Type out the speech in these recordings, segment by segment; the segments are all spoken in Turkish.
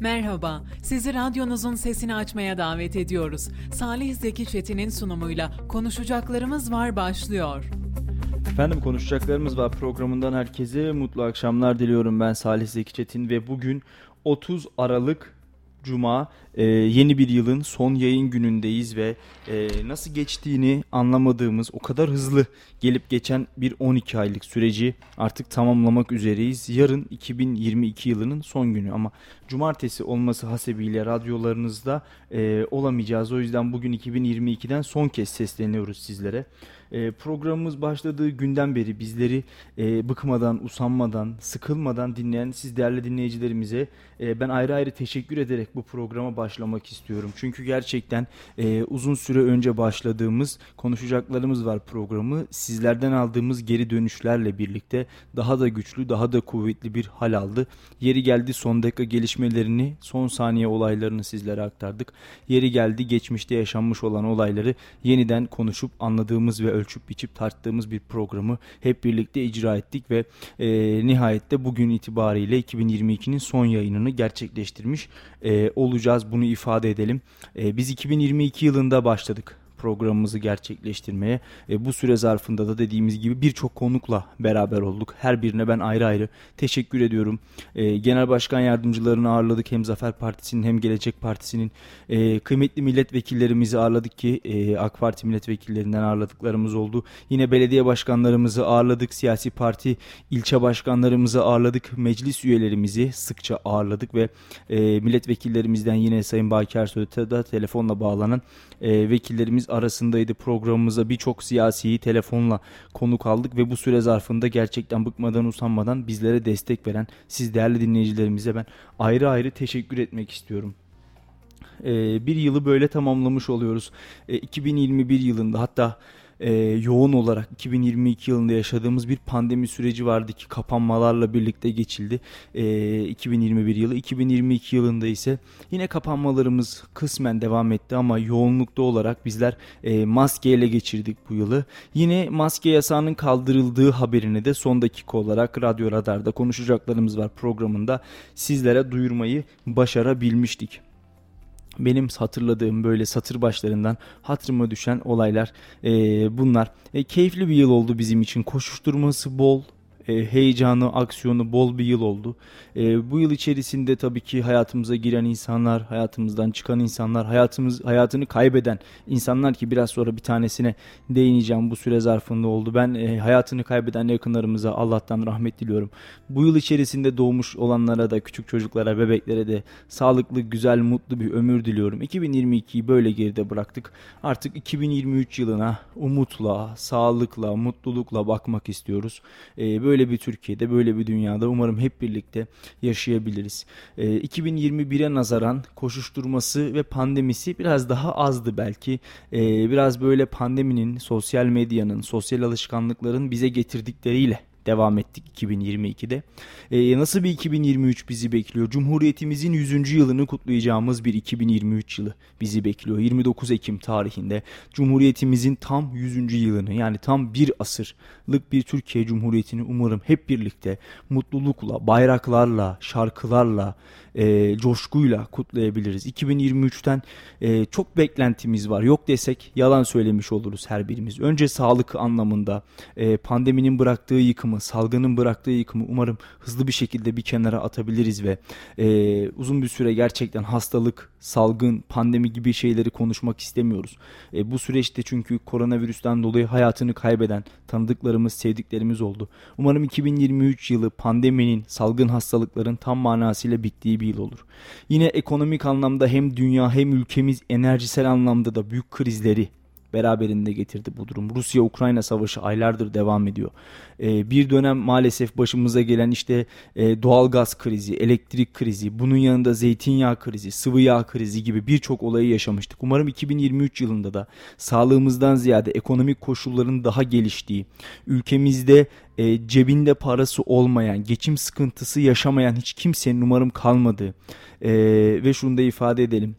Merhaba, sizi radyonuzun sesini açmaya davet ediyoruz. Salih Zeki Çetin'in sunumuyla Konuşacaklarımız Var başlıyor. Efendim konuşacaklarımız var programından herkese mutlu akşamlar diliyorum ben Salih Zeki Çetin ve bugün 30 Aralık Cuma e, yeni bir yılın son yayın günündeyiz ve e, nasıl geçtiğini anlamadığımız o kadar hızlı gelip geçen bir 12 aylık süreci artık tamamlamak üzereyiz. Yarın 2022 yılının son günü ama cumartesi olması hasebiyle radyolarınızda e, olamayacağız. O yüzden bugün 2022'den son kez sesleniyoruz sizlere. E, programımız başladığı günden beri bizleri e, bıkmadan, usanmadan, sıkılmadan dinleyen siz değerli dinleyicilerimize e, ben ayrı ayrı teşekkür ederek bu programa başlamak istiyorum. Çünkü gerçekten e, uzun süre önce başladığımız konuşacaklarımız var programı. Sizlerden aldığımız geri dönüşlerle birlikte daha da güçlü, daha da kuvvetli bir hal aldı. Yeri geldi son dakika gelişmelerini, son saniye olaylarını sizlere aktardık. Yeri geldi geçmişte yaşanmış olan olayları yeniden konuşup anladığımız ve ölçüp biçip tarttığımız bir programı hep birlikte icra ettik ve e, nihayet de bugün itibariyle 2022'nin son yayınını gerçekleştirmiş e, olacağız. Bunu ifade edelim. E, biz 2022 yılında başladık programımızı gerçekleştirmeye. E, bu süre zarfında da dediğimiz gibi birçok konukla beraber olduk. Her birine ben ayrı ayrı teşekkür ediyorum. E, Genel Başkan Yardımcılarını ağırladık. Hem Zafer Partisi'nin hem Gelecek Partisi'nin e, kıymetli milletvekillerimizi ağırladık ki e, AK Parti milletvekillerinden ağırladıklarımız oldu. Yine belediye başkanlarımızı ağırladık. Siyasi parti ilçe başkanlarımızı ağırladık. Meclis üyelerimizi sıkça ağırladık ve e, milletvekillerimizden yine Sayın Baki Ersoy'da da telefonla bağlanan e, vekillerimiz arasındaydı programımıza birçok siyasiyi telefonla konuk aldık ve bu süre zarfında gerçekten bıkmadan usanmadan bizlere destek veren siz değerli dinleyicilerimize ben ayrı ayrı teşekkür etmek istiyorum. Ee, bir yılı böyle tamamlamış oluyoruz. Ee, 2021 yılında hatta e, yoğun olarak 2022 yılında yaşadığımız bir pandemi süreci vardı ki kapanmalarla birlikte geçildi e, 2021 yılı. 2022 yılında ise yine kapanmalarımız kısmen devam etti ama yoğunlukta olarak bizler e, maskeyle geçirdik bu yılı. Yine maske yasağının kaldırıldığı haberini de son dakika olarak Radyo Radar'da konuşacaklarımız var programında sizlere duyurmayı başarabilmiştik benim hatırladığım böyle satır başlarından hatırıma düşen olaylar e, bunlar. E, keyifli bir yıl oldu bizim için. Koşuşturması bol, e, heyecanı, aksiyonu bol bir yıl oldu. E, bu yıl içerisinde tabii ki hayatımıza giren insanlar, hayatımızdan çıkan insanlar, hayatımız hayatını kaybeden insanlar ki biraz sonra bir tanesine değineceğim bu süre zarfında oldu. Ben e, hayatını kaybeden yakınlarımıza Allah'tan rahmet diliyorum. Bu yıl içerisinde doğmuş olanlara da küçük çocuklara, bebeklere de sağlıklı, güzel, mutlu bir ömür diliyorum. 2022'yi böyle geride bıraktık. Artık 2023 yılına umutla, sağlıkla, mutlulukla bakmak istiyoruz. E, böyle böyle bir Türkiye'de, böyle bir dünyada umarım hep birlikte yaşayabiliriz. E, ee, 2021'e nazaran koşuşturması ve pandemisi biraz daha azdı belki. E, biraz böyle pandeminin, sosyal medyanın, sosyal alışkanlıkların bize getirdikleriyle devam ettik 2022'de. Ee, nasıl bir 2023 bizi bekliyor? Cumhuriyetimizin 100. yılını kutlayacağımız bir 2023 yılı bizi bekliyor. 29 Ekim tarihinde Cumhuriyetimizin tam 100. yılını yani tam bir asırlık bir Türkiye Cumhuriyeti'ni umarım hep birlikte mutlulukla, bayraklarla, şarkılarla, e, coşkuyla kutlayabiliriz. 2023'ten e, çok beklentimiz var. Yok desek yalan söylemiş oluruz her birimiz. Önce sağlık anlamında e, pandeminin bıraktığı yıkımı, salgının bıraktığı yıkımı umarım hızlı bir şekilde bir kenara atabiliriz ve e, uzun bir süre gerçekten hastalık, salgın, pandemi gibi şeyleri konuşmak istemiyoruz. E, bu süreçte çünkü koronavirüsten dolayı hayatını kaybeden tanıdıklarımız, sevdiklerimiz oldu. Umarım 2023 yılı pandeminin, salgın hastalıkların tam manasıyla bittiği bir yıl olur. Yine ekonomik anlamda hem dünya hem ülkemiz enerjisel anlamda da büyük krizleri beraberinde getirdi bu durum. Rusya-Ukrayna savaşı aylardır devam ediyor. Ee, bir dönem maalesef başımıza gelen işte e, doğal gaz krizi, elektrik krizi, bunun yanında zeytinyağı krizi, sıvı yağ krizi gibi birçok olayı yaşamıştık. Umarım 2023 yılında da sağlığımızdan ziyade ekonomik koşulların daha geliştiği, ülkemizde e, cebinde parası olmayan, geçim sıkıntısı yaşamayan hiç kimsenin umarım kalmadığı e, ve şunu da ifade edelim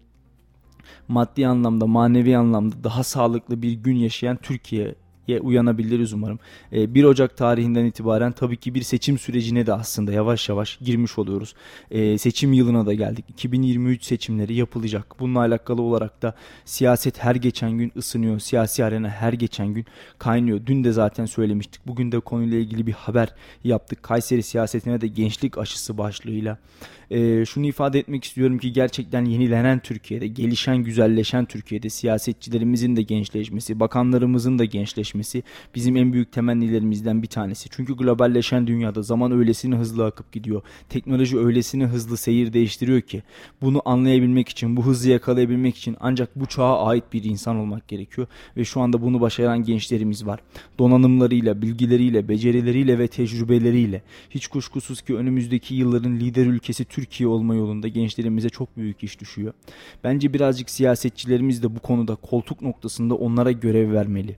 maddi anlamda, manevi anlamda daha sağlıklı bir gün yaşayan Türkiye uyanabiliriz umarım. 1 Ocak tarihinden itibaren tabii ki bir seçim sürecine de aslında yavaş yavaş girmiş oluyoruz. Seçim yılına da geldik. 2023 seçimleri yapılacak. Bununla alakalı olarak da siyaset her geçen gün ısınıyor. Siyasi arena her geçen gün kaynıyor. Dün de zaten söylemiştik. Bugün de konuyla ilgili bir haber yaptık. Kayseri siyasetine de gençlik aşısı başlığıyla e, şunu ifade etmek istiyorum ki gerçekten yenilenen Türkiye'de, gelişen, güzelleşen Türkiye'de siyasetçilerimizin de gençleşmesi, bakanlarımızın da gençleşmesi bizim en büyük temennilerimizden bir tanesi. Çünkü globalleşen dünyada zaman öylesine hızlı akıp gidiyor. Teknoloji öylesine hızlı seyir değiştiriyor ki bunu anlayabilmek için, bu hızı yakalayabilmek için ancak bu çağa ait bir insan olmak gerekiyor ve şu anda bunu başaran gençlerimiz var. Donanımlarıyla, bilgileriyle, becerileriyle ve tecrübeleriyle hiç kuşkusuz ki önümüzdeki yılların lider ülkesi Türkiye olma yolunda gençlerimize çok büyük iş düşüyor. Bence birazcık siyasetçilerimiz de bu konuda koltuk noktasında onlara görev vermeli.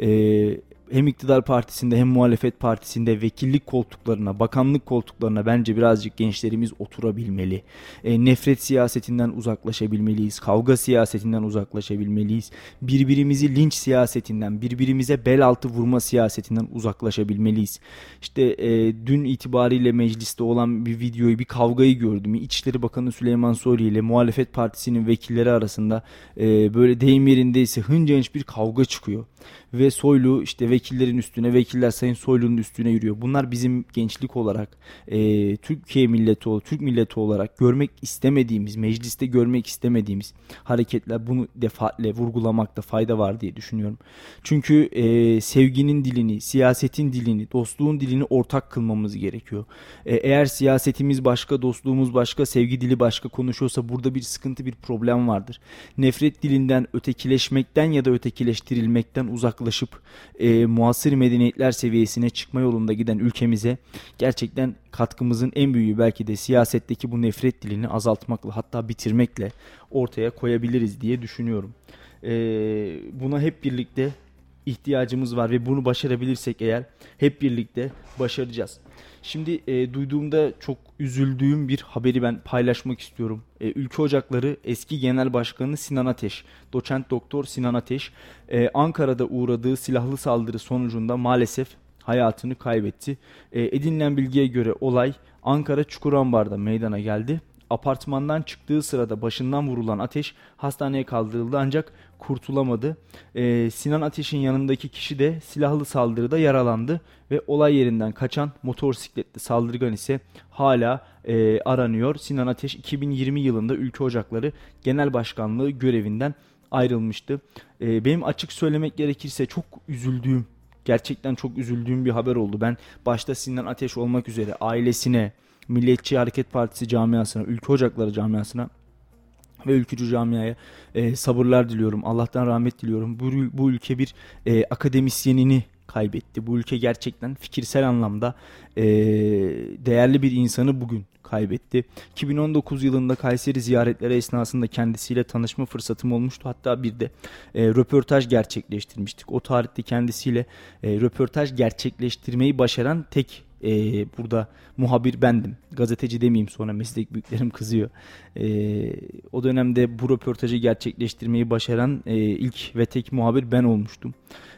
Ee, äh, hem iktidar partisinde hem muhalefet partisinde vekillik koltuklarına, bakanlık koltuklarına bence birazcık gençlerimiz oturabilmeli. E, nefret siyasetinden uzaklaşabilmeliyiz. Kavga siyasetinden uzaklaşabilmeliyiz. Birbirimizi linç siyasetinden, birbirimize bel altı vurma siyasetinden uzaklaşabilmeliyiz. İşte e, dün itibariyle mecliste olan bir videoyu, bir kavgayı gördüm. İçişleri Bakanı Süleyman Soylu ile muhalefet partisinin vekilleri arasında e, böyle deyim yerindeyse hınca bir kavga çıkıyor ve Soylu işte vekillerin üstüne, vekiller Sayın Soylu'nun üstüne yürüyor. Bunlar bizim gençlik olarak, e, Türkiye milleti, Türk milleti olarak görmek istemediğimiz, mecliste görmek istemediğimiz hareketler. Bunu defaatle vurgulamakta fayda var diye düşünüyorum. Çünkü e, sevginin dilini, siyasetin dilini, dostluğun dilini ortak kılmamız gerekiyor. E, eğer siyasetimiz başka, dostluğumuz başka, sevgi dili başka konuşuyorsa burada bir sıkıntı, bir problem vardır. Nefret dilinden, ötekileşmekten ya da ötekileştirilmekten uzaklaşıp e, muasır medeniyetler seviyesine çıkma yolunda giden ülkemize gerçekten katkımızın en büyüğü belki de siyasetteki bu nefret dilini azaltmakla hatta bitirmekle ortaya koyabiliriz diye düşünüyorum. E, buna hep birlikte ihtiyacımız var ve bunu başarabilirsek eğer hep birlikte başaracağız. Şimdi e, duyduğumda çok üzüldüğüm bir haberi ben paylaşmak istiyorum. E, Ülke Ocakları eski genel başkanı Sinan Ateş, doçent doktor Sinan Ateş, e, Ankara'da uğradığı silahlı saldırı sonucunda maalesef hayatını kaybetti. E, edinilen bilgiye göre olay Ankara Çukurambar'da meydana geldi apartmandan çıktığı sırada başından vurulan Ateş hastaneye kaldırıldı ancak kurtulamadı. Ee, Sinan Ateş'in yanındaki kişi de silahlı saldırıda yaralandı ve olay yerinden kaçan motosikletli saldırgan ise hala e, aranıyor. Sinan Ateş 2020 yılında Ülke Ocakları Genel Başkanlığı görevinden ayrılmıştı. E, benim açık söylemek gerekirse çok üzüldüğüm gerçekten çok üzüldüğüm bir haber oldu. Ben başta Sinan Ateş olmak üzere ailesine, Milliyetçi Hareket Partisi camiasına, Ülke Ocakları camiasına ve ülkücü camiaya e, sabırlar diliyorum. Allah'tan rahmet diliyorum. Bu, bu ülke bir e, akademisyenini kaybetti. Bu ülke gerçekten fikirsel anlamda e, değerli bir insanı bugün kaybetti. 2019 yılında Kayseri ziyaretleri esnasında kendisiyle tanışma fırsatım olmuştu. Hatta bir de e, röportaj gerçekleştirmiştik. O tarihte kendisiyle e, röportaj gerçekleştirmeyi başaran tek e, burada muhabir bendim. Gazeteci demeyeyim sonra meslek büyüklerim kızıyor. E, o dönemde bu röportajı gerçekleştirmeyi başaran e, ilk ve tek muhabir ben olmuştum.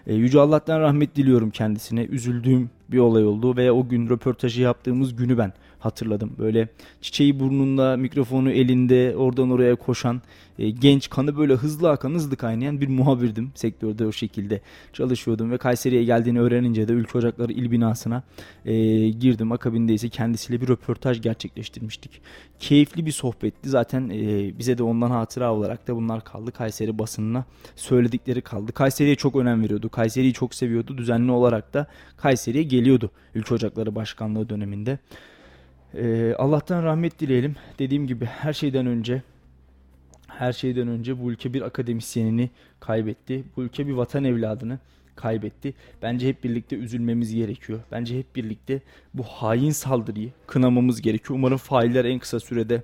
E, Yüce Allah'tan rahmet diliyorum kendisine. Üzüldüğüm bir olay oldu ve o gün röportajı yaptığımız günü ben hatırladım. Böyle çiçeği burnunda, mikrofonu elinde, oradan oraya koşan, e, genç, kanı böyle hızlı akan, hızlı kaynayan bir muhabirdim. Sektörde o şekilde çalışıyordum ve Kayseri'ye geldiğini öğrenince de Ülke Ocakları il binasına e, girdim. Akabinde ise kendisiyle bir röportaj gerçekleştirmiştik. Keyifli bir sohbetti. Zaten e, bize de ondan hatıra olarak da bunlar kaldı. Kayseri basınına söyledikleri kaldı. Kayseri'ye çok önem veriyordu. Kayseri'yi çok seviyordu. Düzenli olarak da Kayseri'ye geliyordu Ülke Ocakları Başkanlığı döneminde. Ee, Allah'tan rahmet dileyelim. Dediğim gibi her şeyden önce her şeyden önce bu ülke bir akademisyenini kaybetti. Bu ülke bir vatan evladını kaybetti. Bence hep birlikte üzülmemiz gerekiyor. Bence hep birlikte bu hain saldırıyı kınamamız gerekiyor. Umarım failler en kısa sürede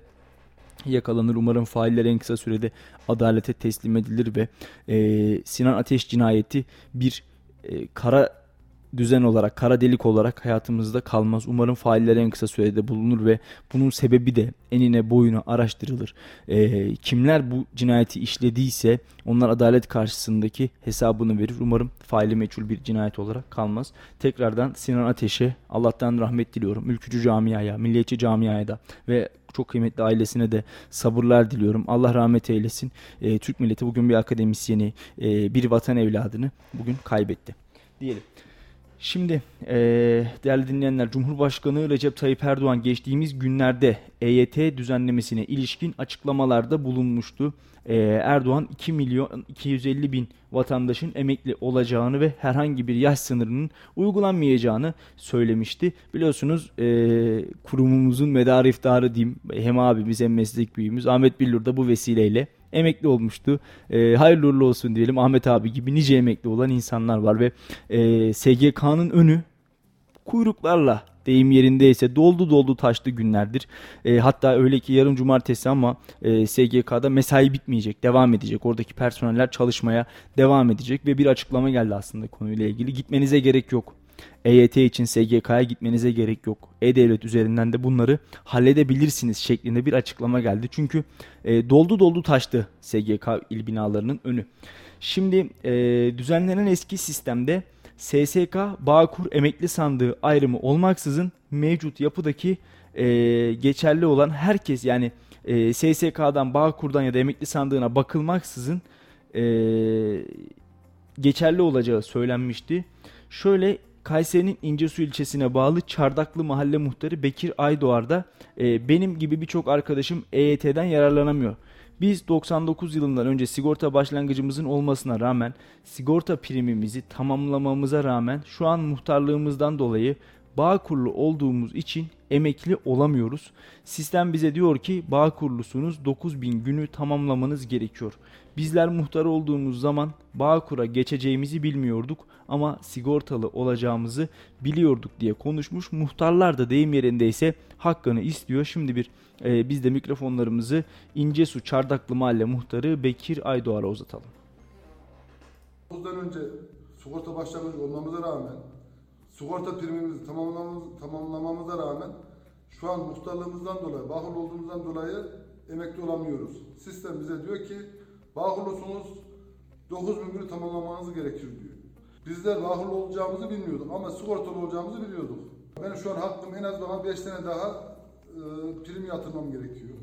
yakalanır. Umarım failler en kısa sürede adalete teslim edilir ve e, Sinan Ateş cinayeti bir e, kara düzen olarak, kara delik olarak hayatımızda kalmaz. Umarım failler en kısa sürede bulunur ve bunun sebebi de enine boyuna araştırılır. E, kimler bu cinayeti işlediyse onlar adalet karşısındaki hesabını verir. Umarım faili meçhul bir cinayet olarak kalmaz. Tekrardan Sinan Ateş'e Allah'tan rahmet diliyorum. Ülkücü camiaya, milliyetçi camiaya da ve çok kıymetli ailesine de sabırlar diliyorum. Allah rahmet eylesin. E, Türk milleti bugün bir akademisyeni, e, bir vatan evladını bugün kaybetti. Diyelim. Şimdi e, değerli dinleyenler Cumhurbaşkanı Recep Tayyip Erdoğan geçtiğimiz günlerde EYT düzenlemesine ilişkin açıklamalarda bulunmuştu. E, Erdoğan 2 milyon 250 bin vatandaşın emekli olacağını ve herhangi bir yaş sınırının uygulanmayacağını söylemişti. Biliyorsunuz e, kurumumuzun medarı iftarı diyeyim hem abimiz hem meslek büyüğümüz Ahmet Billur da bu vesileyle emekli olmuştu. E, hayırlı uğurlu olsun diyelim. Ahmet abi gibi nice emekli olan insanlar var ve e, SGK'nın önü kuyruklarla deyim yerindeyse doldu doldu taştı günlerdir. E, hatta öyle ki yarın cumartesi ama e, SGK'da mesai bitmeyecek, devam edecek. Oradaki personeller çalışmaya devam edecek ve bir açıklama geldi aslında konuyla ilgili. Gitmenize gerek yok. EYT için SGK'ya gitmenize gerek yok. E-Devlet üzerinden de bunları halledebilirsiniz şeklinde bir açıklama geldi. Çünkü e, doldu doldu taştı SGK il binalarının önü. Şimdi e, düzenlenen eski sistemde SSK Bağkur emekli sandığı ayrımı olmaksızın mevcut yapıdaki e, geçerli olan herkes yani e, SSK'dan Bağkur'dan ya da emekli sandığına bakılmaksızın e, geçerli olacağı söylenmişti. Şöyle Kayseri'nin İncesu ilçesine bağlı Çardaklı Mahalle Muhtarı Bekir Aydoğar da e, benim gibi birçok arkadaşım EYT'den yararlanamıyor. Biz 99 yılından önce sigorta başlangıcımızın olmasına rağmen sigorta primimizi tamamlamamıza rağmen şu an muhtarlığımızdan dolayı bağ kurulu olduğumuz için emekli olamıyoruz. Sistem bize diyor ki bağ kurulusunuz 9000 günü tamamlamanız gerekiyor. Bizler muhtar olduğumuz zaman Bağkur'a geçeceğimizi bilmiyorduk ama sigortalı olacağımızı biliyorduk diye konuşmuş. Muhtarlar da deyim yerindeyse hakkını istiyor. Şimdi bir e, biz de mikrofonlarımızı İncesu Çardaklı Mahalle Muhtarı Bekir Aydoğar'a uzatalım. Bundan önce sigorta başlangıcı olmamıza rağmen sigorta primimizi tamamlamamız, tamamlamamıza rağmen şu an muhtarlığımızdan dolayı, bahul olduğumuzdan dolayı emekli olamıyoruz. Sistem bize diyor ki bahulusunuz 9 bin günü tamamlamanız gerekir diyor. Bizler bahul olacağımızı bilmiyorduk ama sigortalı olacağımızı biliyorduk. Ben şu an hakkım en az daha 5 sene daha e, prim yatırmam gerekiyor.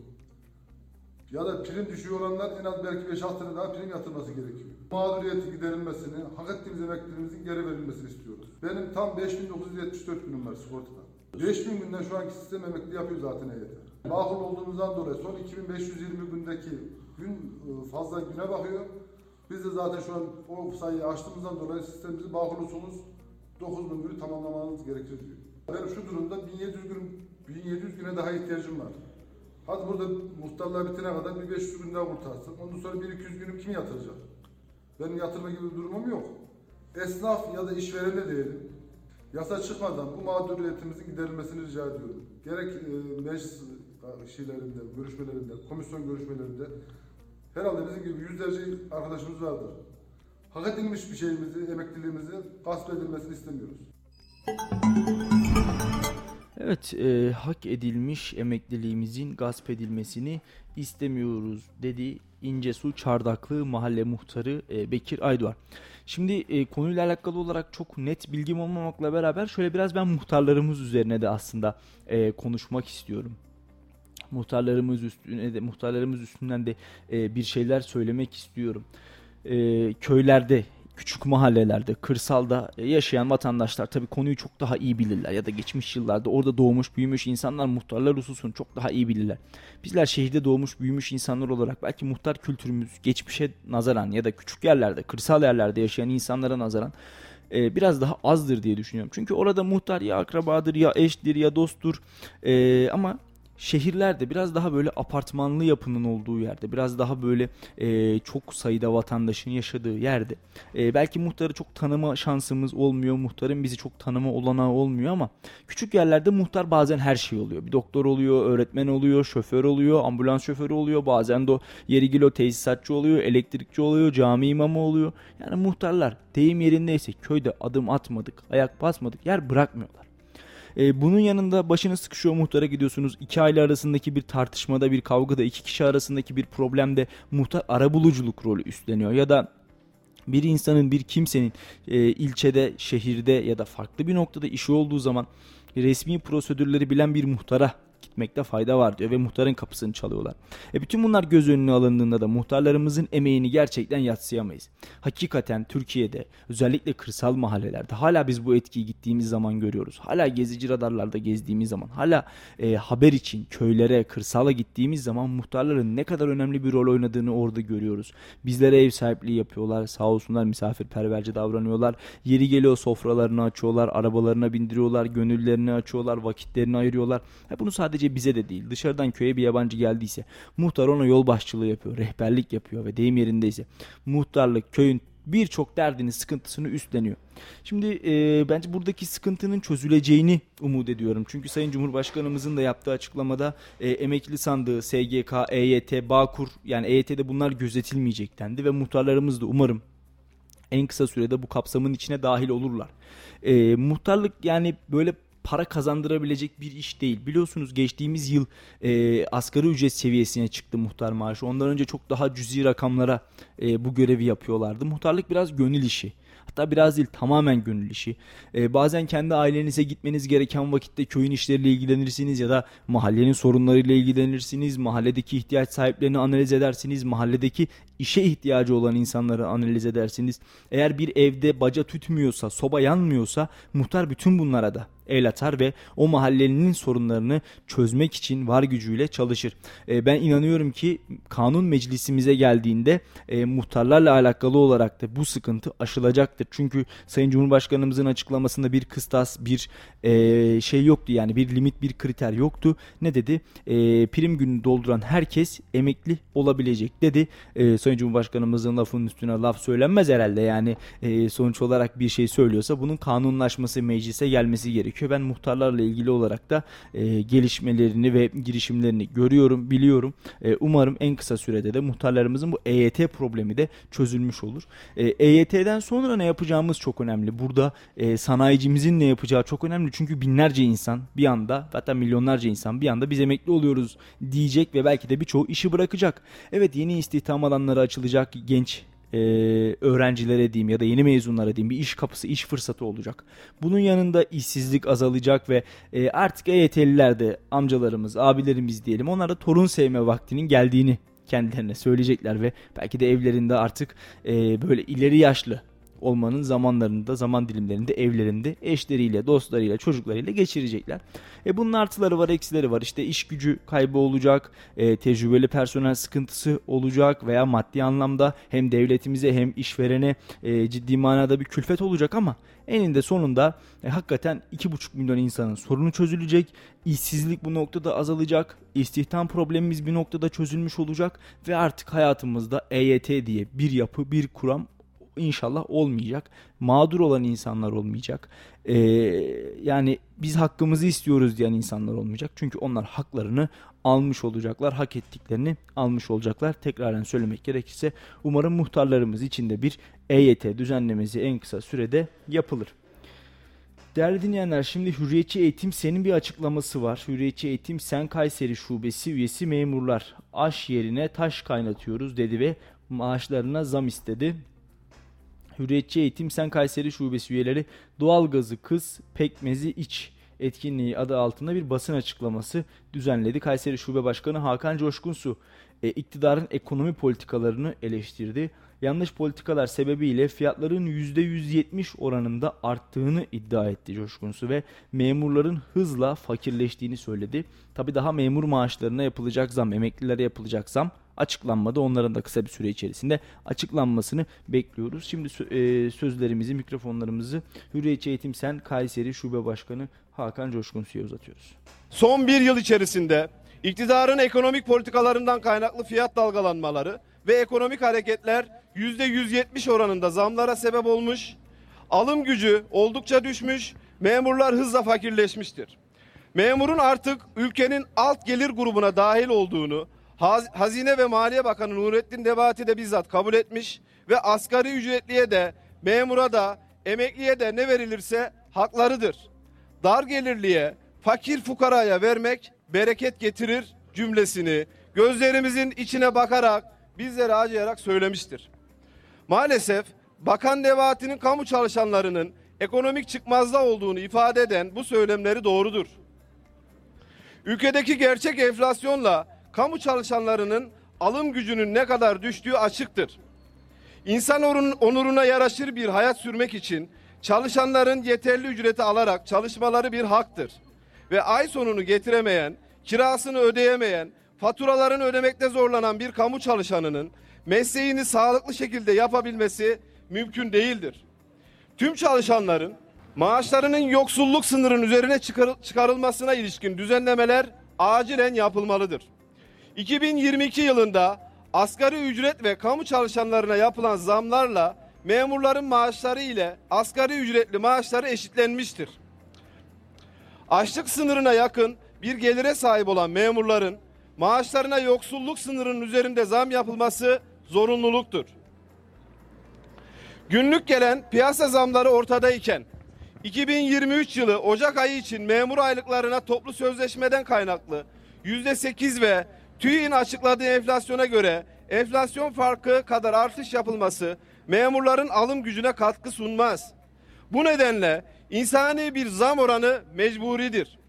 Ya da prim düşüyor olanlar en az belki 5-6 sene daha prim yatırması gerekiyor. Mağduriyeti giderilmesini, hak ettiğimiz emeklerimizin geri verilmesini istiyoruz. Benim tam 5974 günüm var sigortada. 5000 günden şu anki sistem emekli yapıyor zaten EYT. Bağkur olduğumuzdan dolayı son 2520 gündeki gün e, fazla güne bakıyor. Biz de zaten şu an o sayıyı açtığımızdan dolayı sistemimizi bağkurlusunuz 9000 günü tamamlamanız gerekir diyor. Ben şu durumda 1700 gün 1700 güne daha ihtiyacım var. Hadi burada muhtarlar bitene kadar bir 500 gün daha kurtarsın. Ondan sonra 1-200 günü kim yatıracak? Benim yatırma gibi bir durumum yok. Esnaf ya da işveren de değilim. Yasa çıkmadan bu mağduriyetimizin giderilmesini rica ediyorum. Gerek e, meclis şeylerinde, görüşmelerinde, komisyon görüşmelerinde herhalde bizim gibi yüzlerce arkadaşımız vardır. Hak edilmiş bir şeyimizi, emekliliğimizi gasp edilmesini istemiyoruz. Evet, e, hak edilmiş emekliliğimizin gasp edilmesini istemiyoruz dedi İncesu Çardaklı Mahalle Muhtarı e, Bekir Aydoğan. Şimdi e, konuyla alakalı olarak çok net bilgim olmamakla beraber şöyle biraz ben muhtarlarımız üzerine de aslında e, konuşmak istiyorum. Muhtarlarımız üstüne de muhtarlarımız üstünden de e, bir şeyler söylemek istiyorum. E, köylerde küçük mahallelerde, kırsalda yaşayan vatandaşlar tabii konuyu çok daha iyi bilirler ya da geçmiş yıllarda orada doğmuş, büyümüş insanlar muhtarlar hususunu çok daha iyi bilirler. Bizler şehirde doğmuş, büyümüş insanlar olarak belki muhtar kültürümüz geçmişe nazaran ya da küçük yerlerde, kırsal yerlerde yaşayan insanlara nazaran e, biraz daha azdır diye düşünüyorum. Çünkü orada muhtar ya akrabadır ya eştir ya dosttur e, ama şehirlerde biraz daha böyle apartmanlı yapının olduğu yerde biraz daha böyle e, çok sayıda vatandaşın yaşadığı yerde. E, belki muhtarı çok tanıma şansımız olmuyor muhtarın bizi çok tanıma olanağı olmuyor ama küçük yerlerde muhtar bazen her şey oluyor. Bir doktor oluyor öğretmen oluyor şoför oluyor ambulans şoförü oluyor bazen de yeri gilo tesisatçı oluyor elektrikçi oluyor cami imamı oluyor. Yani muhtarlar deyim yerindeyse köyde adım atmadık ayak basmadık yer bırakmıyorlar e, bunun yanında başınız sıkışıyor muhtara gidiyorsunuz. İki aile arasındaki bir tartışmada, bir kavgada, iki kişi arasındaki bir problemde muhtar arabuluculuk rolü üstleniyor. Ya da bir insanın, bir kimsenin e, ilçede, şehirde ya da farklı bir noktada işi olduğu zaman resmi prosedürleri bilen bir muhtara gitmekte fayda var diyor ve muhtarın kapısını çalıyorlar. E bütün bunlar göz önüne alındığında da muhtarlarımızın emeğini gerçekten yatsıyamayız. Hakikaten Türkiye'de özellikle kırsal mahallelerde hala biz bu etkiyi gittiğimiz zaman görüyoruz. Hala gezici radarlarda gezdiğimiz zaman hala e, haber için köylere, kırsala gittiğimiz zaman muhtarların ne kadar önemli bir rol oynadığını orada görüyoruz. Bizlere ev sahipliği yapıyorlar. Sağ olsunlar misafirperverce davranıyorlar. Yeri geliyor sofralarını açıyorlar, arabalarına bindiriyorlar, gönüllerini açıyorlar, vakitlerini ayırıyorlar. E bunu sadece sadece bize de değil dışarıdan köye bir yabancı geldiyse muhtar ona yol başçılığı yapıyor, rehberlik yapıyor ve deyim yerindeyse muhtarlık köyün birçok derdini, sıkıntısını üstleniyor. Şimdi e, bence buradaki sıkıntının çözüleceğini umut ediyorum. Çünkü Sayın Cumhurbaşkanımızın da yaptığı açıklamada e, emekli sandığı, SGK, EYT, Bağkur yani EYT'de bunlar gözetilmeyecek dendi ve muhtarlarımız da umarım en kısa sürede bu kapsamın içine dahil olurlar. E, muhtarlık yani böyle para kazandırabilecek bir iş değil. Biliyorsunuz geçtiğimiz yıl e, asgari ücret seviyesine çıktı muhtar maaşı. Ondan önce çok daha cüzi rakamlara e, bu görevi yapıyorlardı. Muhtarlık biraz gönül işi. Hatta biraz değil tamamen gönül işi. Ee, bazen kendi ailenize gitmeniz gereken vakitte köyün işleriyle ilgilenirsiniz ya da mahallenin sorunlarıyla ilgilenirsiniz. Mahalledeki ihtiyaç sahiplerini analiz edersiniz. Mahalledeki işe ihtiyacı olan insanları analiz edersiniz. Eğer bir evde baca tütmüyorsa, soba yanmıyorsa muhtar bütün bunlara da el atar ve o mahallenin sorunlarını çözmek için var gücüyle çalışır. E, ben inanıyorum ki kanun meclisimize geldiğinde e, muhtarlarla alakalı olarak da bu sıkıntı aşılacaktır. Çünkü Sayın Cumhurbaşkanımızın açıklamasında bir kıstas, bir e, şey yoktu yani bir limit, bir kriter yoktu. Ne dedi? E, prim günü dolduran herkes emekli olabilecek dedi. E, Sayın Cumhurbaşkanımızın lafının üstüne laf söylenmez herhalde yani e, sonuç olarak bir şey söylüyorsa bunun kanunlaşması meclise gelmesi gerekiyor. Ben muhtarlarla ilgili olarak da e, gelişmelerini ve girişimlerini görüyorum, biliyorum. E, umarım en kısa sürede de muhtarlarımızın bu EYT problemi de çözülmüş olur. E, EYT'den sonra ne yapacağımız çok önemli. Burada e, sanayicimizin ne yapacağı çok önemli. Çünkü binlerce insan bir anda hatta milyonlarca insan bir anda biz emekli oluyoruz diyecek ve belki de birçoğu işi bırakacak. Evet yeni istihdam alanları açılacak genç e, öğrencilere diyeyim ya da yeni mezunlara diyeyim bir iş kapısı, iş fırsatı olacak. Bunun yanında işsizlik azalacak ve e, artık EYT'liler de amcalarımız, abilerimiz diyelim onlar da torun sevme vaktinin geldiğini kendilerine söyleyecekler ve belki de evlerinde artık e, böyle ileri yaşlı olmanın zamanlarında, zaman dilimlerinde, evlerinde eşleriyle, dostlarıyla, çocuklarıyla geçirecekler. E bunun artıları var, eksileri var. İşte iş gücü kaybı olacak, e, tecrübeli personel sıkıntısı olacak veya maddi anlamda hem devletimize hem işverene e, ciddi manada bir külfet olacak ama eninde sonunda e, hakikaten 2,5 milyon insanın sorunu çözülecek. İşsizlik bu noktada azalacak. İstihdam problemimiz bir noktada çözülmüş olacak ve artık hayatımızda EYT diye bir yapı, bir kuram inşallah olmayacak. Mağdur olan insanlar olmayacak. Ee, yani biz hakkımızı istiyoruz diyen insanlar olmayacak. Çünkü onlar haklarını almış olacaklar. Hak ettiklerini almış olacaklar. Tekraren söylemek gerekirse umarım muhtarlarımız için de bir EYT düzenlemesi en kısa sürede yapılır. Değerli dinleyenler şimdi Hürriyetçi Eğitim Sen'in bir açıklaması var. Hürriyetçi Eğitim Sen Kayseri Şubesi üyesi memurlar aş yerine taş kaynatıyoruz dedi ve maaşlarına zam istedi. Hürriyetçi Eğitim Sen Kayseri Şubesi üyeleri doğalgazı kız pekmezi iç etkinliği adı altında bir basın açıklaması düzenledi. Kayseri Şube Başkanı Hakan Coşkunsu e, iktidarın ekonomi politikalarını eleştirdi. Yanlış politikalar sebebiyle fiyatların %170 oranında arttığını iddia etti Coşkunsu ve memurların hızla fakirleştiğini söyledi. Tabi daha memur maaşlarına yapılacak zam, emeklilere yapılacak zam açıklanmadı. Onların da kısa bir süre içerisinde açıklanmasını bekliyoruz. Şimdi e, sözlerimizi, mikrofonlarımızı Hürriyetçi Eğitim Sen Kayseri Şube Başkanı Hakan Coşkun Su'ya uzatıyoruz. Son bir yıl içerisinde iktidarın ekonomik politikalarından kaynaklı fiyat dalgalanmaları ve ekonomik hareketler %170 oranında zamlara sebep olmuş, alım gücü oldukça düşmüş, memurlar hızla fakirleşmiştir. Memurun artık ülkenin alt gelir grubuna dahil olduğunu Hazine ve Maliye Bakanı Nurettin Nebati de bizzat kabul etmiş ve asgari ücretliye de memura da emekliye de ne verilirse haklarıdır. Dar gelirliye, fakir fukaraya vermek bereket getirir cümlesini gözlerimizin içine bakarak bizlere acıyarak söylemiştir. Maalesef Bakan Nebati'nin kamu çalışanlarının ekonomik çıkmazda olduğunu ifade eden bu söylemleri doğrudur. Ülkedeki gerçek enflasyonla kamu çalışanlarının alım gücünün ne kadar düştüğü açıktır. İnsan onuruna yaraşır bir hayat sürmek için çalışanların yeterli ücreti alarak çalışmaları bir haktır. Ve ay sonunu getiremeyen, kirasını ödeyemeyen, faturalarını ödemekte zorlanan bir kamu çalışanının mesleğini sağlıklı şekilde yapabilmesi mümkün değildir. Tüm çalışanların maaşlarının yoksulluk sınırının üzerine çıkarılmasına ilişkin düzenlemeler acilen yapılmalıdır. 2022 yılında asgari ücret ve kamu çalışanlarına yapılan zamlarla memurların maaşları ile asgari ücretli maaşları eşitlenmiştir. Açlık sınırına yakın bir gelire sahip olan memurların maaşlarına yoksulluk sınırının üzerinde zam yapılması zorunluluktur. Günlük gelen piyasa zamları ortadayken 2023 yılı Ocak ayı için memur aylıklarına toplu sözleşmeden kaynaklı %8 ve TÜİ'nin açıkladığı enflasyona göre enflasyon farkı kadar artış yapılması memurların alım gücüne katkı sunmaz. Bu nedenle insani bir zam oranı mecburidir.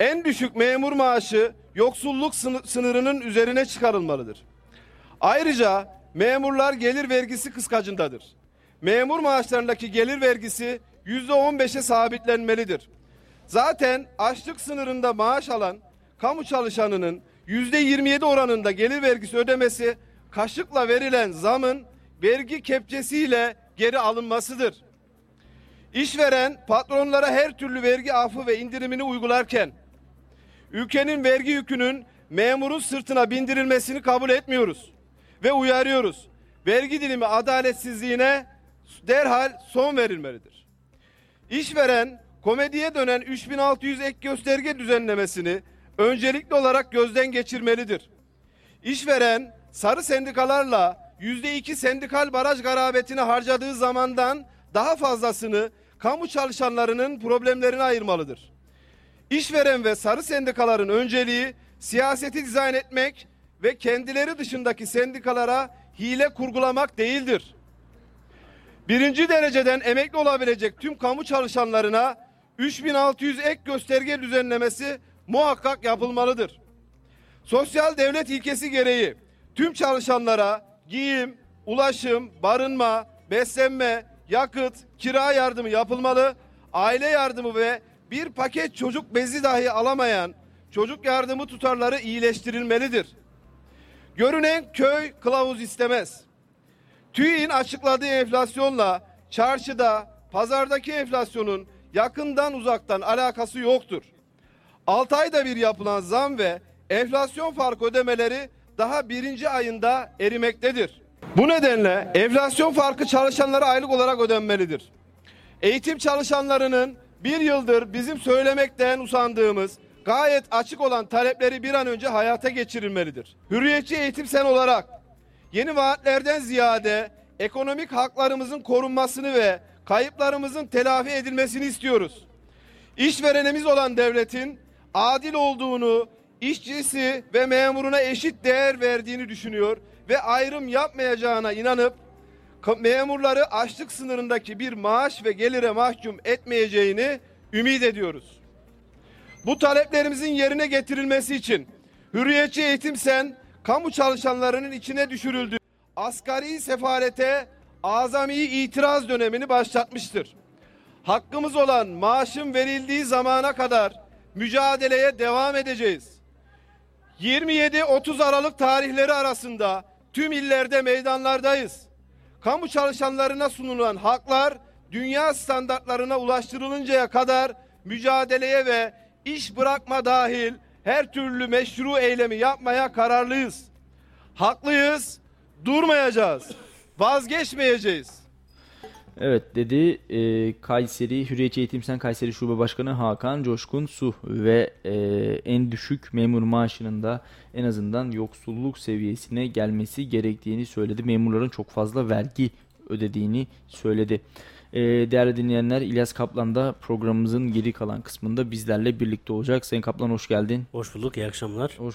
En düşük memur maaşı yoksulluk sınırının üzerine çıkarılmalıdır. Ayrıca memurlar gelir vergisi kıskacındadır. Memur maaşlarındaki gelir vergisi yüzde on beşe sabitlenmelidir. Zaten açlık sınırında maaş alan kamu çalışanının yüzde yirmi yedi oranında gelir vergisi ödemesi kaşıkla verilen zamın vergi kepçesiyle geri alınmasıdır. İşveren patronlara her türlü vergi affı ve indirimini uygularken ülkenin vergi yükünün memurun sırtına bindirilmesini kabul etmiyoruz ve uyarıyoruz. Vergi dilimi adaletsizliğine derhal son verilmelidir. İşveren komediye dönen 3600 ek gösterge düzenlemesini öncelikli olarak gözden geçirmelidir. İşveren sarı sendikalarla yüzde iki sendikal baraj garabetini harcadığı zamandan daha fazlasını kamu çalışanlarının problemlerine ayırmalıdır. İşveren ve sarı sendikaların önceliği siyaseti dizayn etmek ve kendileri dışındaki sendikalara hile kurgulamak değildir. Birinci dereceden emekli olabilecek tüm kamu çalışanlarına 3600 ek gösterge düzenlemesi muhakkak yapılmalıdır. Sosyal devlet ilkesi gereği tüm çalışanlara giyim, ulaşım, barınma, beslenme, yakıt, kira yardımı yapılmalı, aile yardımı ve bir paket çocuk bezi dahi alamayan çocuk yardımı tutarları iyileştirilmelidir. Görünen köy kılavuz istemez. TÜİ'nin açıkladığı enflasyonla çarşıda, pazardaki enflasyonun yakından uzaktan alakası yoktur. 6 ayda bir yapılan zam ve enflasyon fark ödemeleri daha birinci ayında erimektedir. Bu nedenle enflasyon farkı çalışanlara aylık olarak ödenmelidir. Eğitim çalışanlarının bir yıldır bizim söylemekten usandığımız gayet açık olan talepleri bir an önce hayata geçirilmelidir. Hürriyetçi eğitim sen olarak yeni vaatlerden ziyade ekonomik haklarımızın korunmasını ve kayıplarımızın telafi edilmesini istiyoruz. İşverenimiz olan devletin adil olduğunu, işçisi ve memuruna eşit değer verdiğini düşünüyor ve ayrım yapmayacağına inanıp memurları açlık sınırındaki bir maaş ve gelire mahkum etmeyeceğini ümit ediyoruz. Bu taleplerimizin yerine getirilmesi için Hürriyetçi Eğitim Sen kamu çalışanlarının içine düşürüldü. Asgari sefarete azami itiraz dönemini başlatmıştır. Hakkımız olan maaşın verildiği zamana kadar mücadeleye devam edeceğiz. 27-30 Aralık tarihleri arasında tüm illerde meydanlardayız. Kamu çalışanlarına sunulan haklar dünya standartlarına ulaştırılıncaya kadar mücadeleye ve iş bırakma dahil her türlü meşru eylemi yapmaya kararlıyız. Haklıyız, durmayacağız, vazgeçmeyeceğiz. Evet dedi e, Kayseri Hürriyetçi Eğitim Sen Kayseri Şube Başkanı Hakan Coşkun Su ve e, en düşük memur maaşının da en azından yoksulluk seviyesine gelmesi gerektiğini söyledi. Memurların çok fazla vergi ödediğini söyledi. E, değerli dinleyenler İlyas Kaplan da programımızın geri kalan kısmında bizlerle birlikte olacak. Sayın Kaplan hoş geldin. Hoş bulduk, iyi akşamlar. Hoş,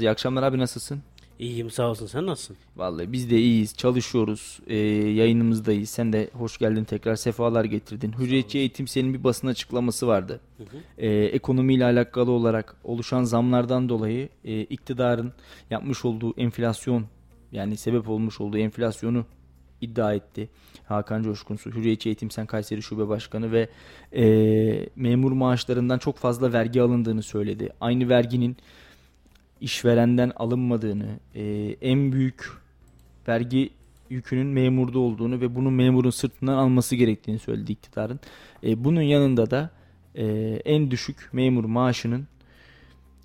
iyi akşamlar abi nasılsın? İyiyim sağ olsun, sen nasılsın? Vallahi biz de iyiyiz, çalışıyoruz, e, yayınımızdayız. Sen de hoş geldin tekrar, sefalar getirdin. Hürriyetçi Eğitim senin bir basın açıklaması vardı. Hı hı. E, ekonomiyle alakalı olarak oluşan zamlardan dolayı e, iktidarın yapmış olduğu enflasyon yani sebep olmuş olduğu enflasyonu iddia etti. Hakan Coşkunsu, Hürriyetçi Eğitim Sen Kayseri Şube Başkanı ve e, memur maaşlarından çok fazla vergi alındığını söyledi. Aynı verginin işverenden alınmadığını, e, en büyük vergi yükünün memurda olduğunu ve bunu memurun sırtından alması gerektiğini söyledi iktidarın. E, bunun yanında da e, en düşük memur maaşının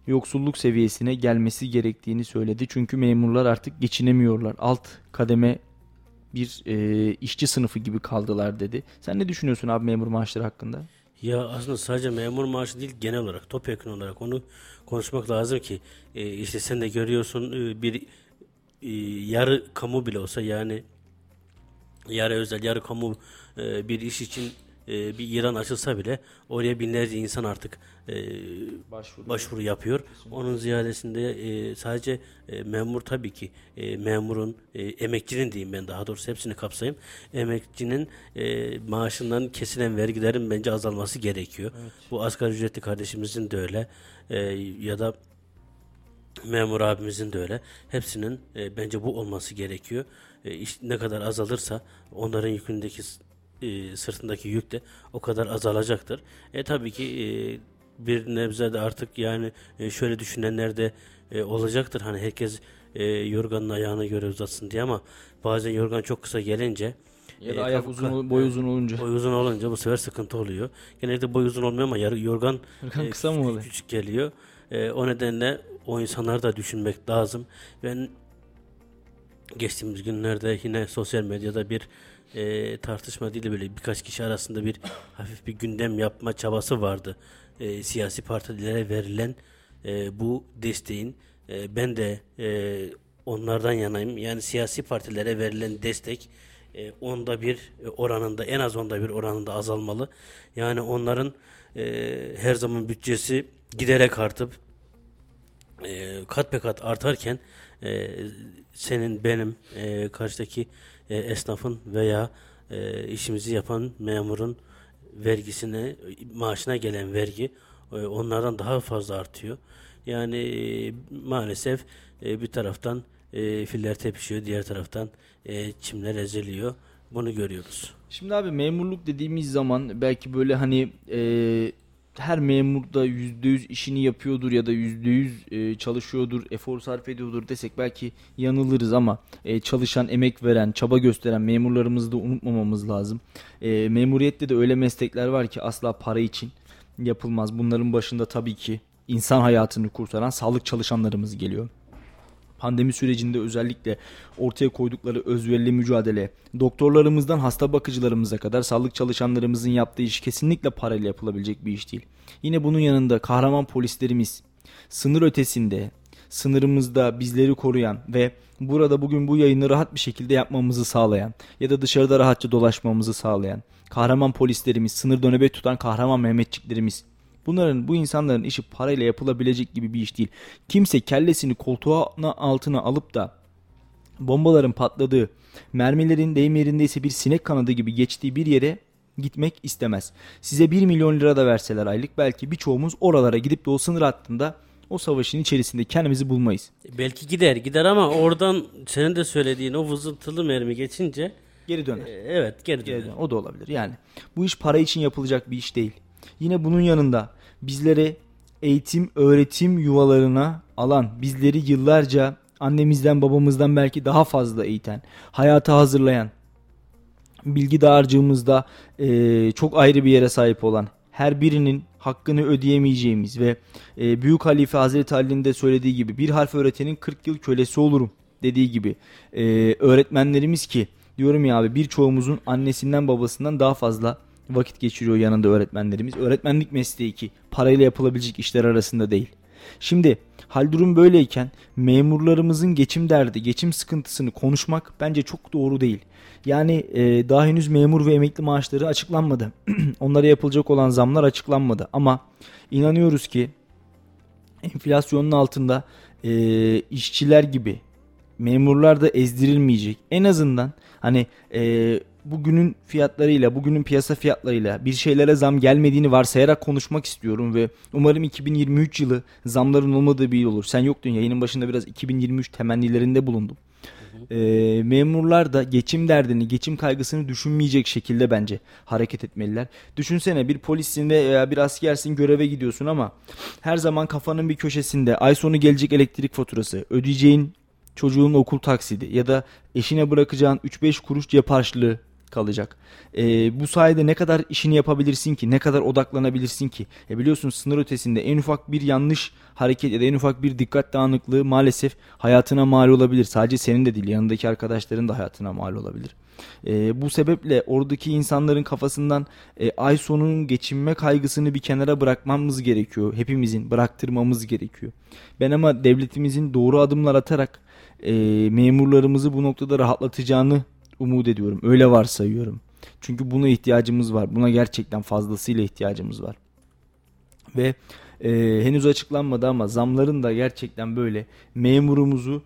yoksulluk seviyesine gelmesi gerektiğini söyledi. Çünkü memurlar artık geçinemiyorlar. Alt kademe bir e, işçi sınıfı gibi kaldılar dedi. Sen ne düşünüyorsun abi memur maaşları hakkında? Ya aslında sadece memur maaşı değil genel olarak topyekun olarak onu konuşmak lazım ki e, işte sen de görüyorsun e, bir e, yarı kamu bile olsa yani yarı özel yarı kamu e, bir iş için e, bir İran açılsa bile oraya binlerce insan artık e, başvuru, başvuru yapıyor. Kesinlikle. Onun ziyadesinde e, sadece e, memur tabii ki e, memurun, e, emekçinin diyeyim ben daha doğrusu hepsini kapsayayım. Emekçinin e, maaşından kesilen vergilerin bence azalması gerekiyor. Evet. Bu asgari ücretli kardeşimizin de öyle e, ya da memur abimizin de öyle. Hepsinin e, bence bu olması gerekiyor. E, iş ne kadar azalırsa onların yükündeki e, sırtındaki yük de o kadar azalacaktır. E tabii ki e, bir nebze de artık yani e, şöyle düşünenler de e, olacaktır. Hani herkes e, yorganın ayağına göre uzatsın diye ama bazen yorgan çok kısa gelince ya da e, ayak uzun, boy uzun olunca. Boy uzun olunca bu sefer sıkıntı oluyor. Genelde boy uzun olmuyor ama yorgan, yorgan e, kısa mı oluyor? Küçük geliyor. E, o nedenle o insanları da düşünmek lazım. Ben geçtiğimiz günlerde yine sosyal medyada bir e, tartışma değil de böyle birkaç kişi arasında bir hafif bir gündem yapma çabası vardı. E, siyasi partilere verilen e, bu desteğin e, ben de e, onlardan yanayım. Yani siyasi partilere verilen destek e, onda bir oranında en az onda bir oranında azalmalı. Yani onların e, her zaman bütçesi giderek artıp e, kat be kat artarken e, senin benim e, karşıdaki e, esnafın veya e, işimizi yapan memurun vergisine maaşına gelen vergi e, onlardan daha fazla artıyor. Yani e, maalesef e, bir taraftan e, filler tepişiyor, diğer taraftan e, çimler eziliyor. Bunu görüyoruz. Şimdi abi memurluk dediğimiz zaman belki böyle hani e, her memur da %100 işini yapıyordur ya da %100 e, çalışıyordur, efor sarf ediyordur desek belki yanılırız ama e, çalışan, emek veren, çaba gösteren memurlarımızı da unutmamamız lazım. E, memuriyette de öyle meslekler var ki asla para için yapılmaz. Bunların başında tabii ki insan hayatını kurtaran sağlık çalışanlarımız geliyor pandemi sürecinde özellikle ortaya koydukları özverili mücadele, doktorlarımızdan hasta bakıcılarımıza kadar sağlık çalışanlarımızın yaptığı iş kesinlikle parayla yapılabilecek bir iş değil. Yine bunun yanında kahraman polislerimiz sınır ötesinde, sınırımızda bizleri koruyan ve burada bugün bu yayını rahat bir şekilde yapmamızı sağlayan ya da dışarıda rahatça dolaşmamızı sağlayan kahraman polislerimiz, sınırda nöbet tutan kahraman Mehmetçiklerimiz, Bunların bu insanların işi parayla yapılabilecek gibi bir iş değil. Kimse kellesini koltuğuna altına alıp da bombaların patladığı, mermilerin deyim yerindeyse bir sinek kanadı gibi geçtiği bir yere gitmek istemez. Size 1 milyon lira da verseler aylık belki birçoğumuz oralara gidip de o sınır hattında o savaşın içerisinde kendimizi bulmayız. Belki gider gider ama oradan senin de söylediğin o vızıltılı mermi geçince geri döner. E, evet geri döner. Geri döner. O da olabilir. Yani bu iş para için yapılacak bir iş değil. Yine bunun yanında bizleri eğitim, öğretim yuvalarına alan, bizleri yıllarca annemizden babamızdan belki daha fazla eğiten, hayata hazırlayan, bilgi dağarcığımızda e, çok ayrı bir yere sahip olan her birinin hakkını ödeyemeyeceğimiz ve e, Büyük Halife Hazreti Ali'nin de söylediği gibi bir harf öğretenin 40 yıl kölesi olurum dediği gibi e, öğretmenlerimiz ki diyorum ya abi birçoğumuzun annesinden babasından daha fazla vakit geçiriyor yanında öğretmenlerimiz. Öğretmenlik mesleği ki parayla yapılabilecek işler arasında değil. Şimdi hal durum böyleyken memurlarımızın geçim derdi, geçim sıkıntısını konuşmak bence çok doğru değil. Yani e, daha henüz memur ve emekli maaşları açıklanmadı. Onlara yapılacak olan zamlar açıklanmadı. Ama inanıyoruz ki enflasyonun altında e, işçiler gibi memurlar da ezdirilmeyecek. En azından hani e, bugünün fiyatlarıyla, bugünün piyasa fiyatlarıyla bir şeylere zam gelmediğini varsayarak konuşmak istiyorum ve umarım 2023 yılı zamların olmadığı bir yıl olur. Sen yoktun yayının başında biraz 2023 temennilerinde bulundum. E, memurlar da geçim derdini, geçim kaygısını düşünmeyecek şekilde bence hareket etmeliler. Düşünsene bir polissin veya bir askersin göreve gidiyorsun ama her zaman kafanın bir köşesinde ay sonu gelecek elektrik faturası, ödeyeceğin çocuğun okul taksidi ya da eşine bırakacağın 3-5 kuruş cep harçlığı kalacak. E, bu sayede ne kadar işini yapabilirsin ki, ne kadar odaklanabilirsin ki. E biliyorsun sınır ötesinde en ufak bir yanlış hareket ya da en ufak bir dikkat dağınıklığı maalesef hayatına mal olabilir. Sadece senin de değil, yanındaki arkadaşların da hayatına mal olabilir. E, bu sebeple oradaki insanların kafasından e, ay sonunun geçinme kaygısını bir kenara bırakmamız gerekiyor. Hepimizin bıraktırmamız gerekiyor. Ben ama devletimizin doğru adımlar atarak e, memurlarımızı bu noktada rahatlatacağını umut ediyorum. Öyle varsayıyorum. Çünkü buna ihtiyacımız var. Buna gerçekten fazlasıyla ihtiyacımız var. Ve e, henüz açıklanmadı ama zamların da gerçekten böyle memurumuzu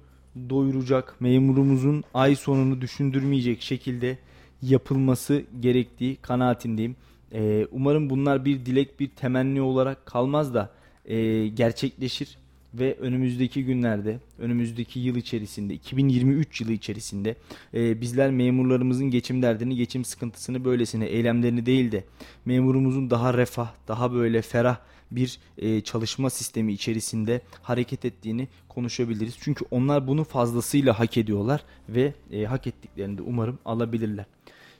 doyuracak, memurumuzun ay sonunu düşündürmeyecek şekilde yapılması gerektiği kanaatindeyim. E, umarım bunlar bir dilek, bir temenni olarak kalmaz da e, gerçekleşir ve önümüzdeki günlerde, önümüzdeki yıl içerisinde, 2023 yılı içerisinde e, bizler memurlarımızın geçim derdini, geçim sıkıntısını böylesine eylemlerini değil de memurumuzun daha refah, daha böyle ferah bir e, çalışma sistemi içerisinde hareket ettiğini konuşabiliriz. Çünkü onlar bunu fazlasıyla hak ediyorlar ve e, hak ettiklerini de umarım alabilirler.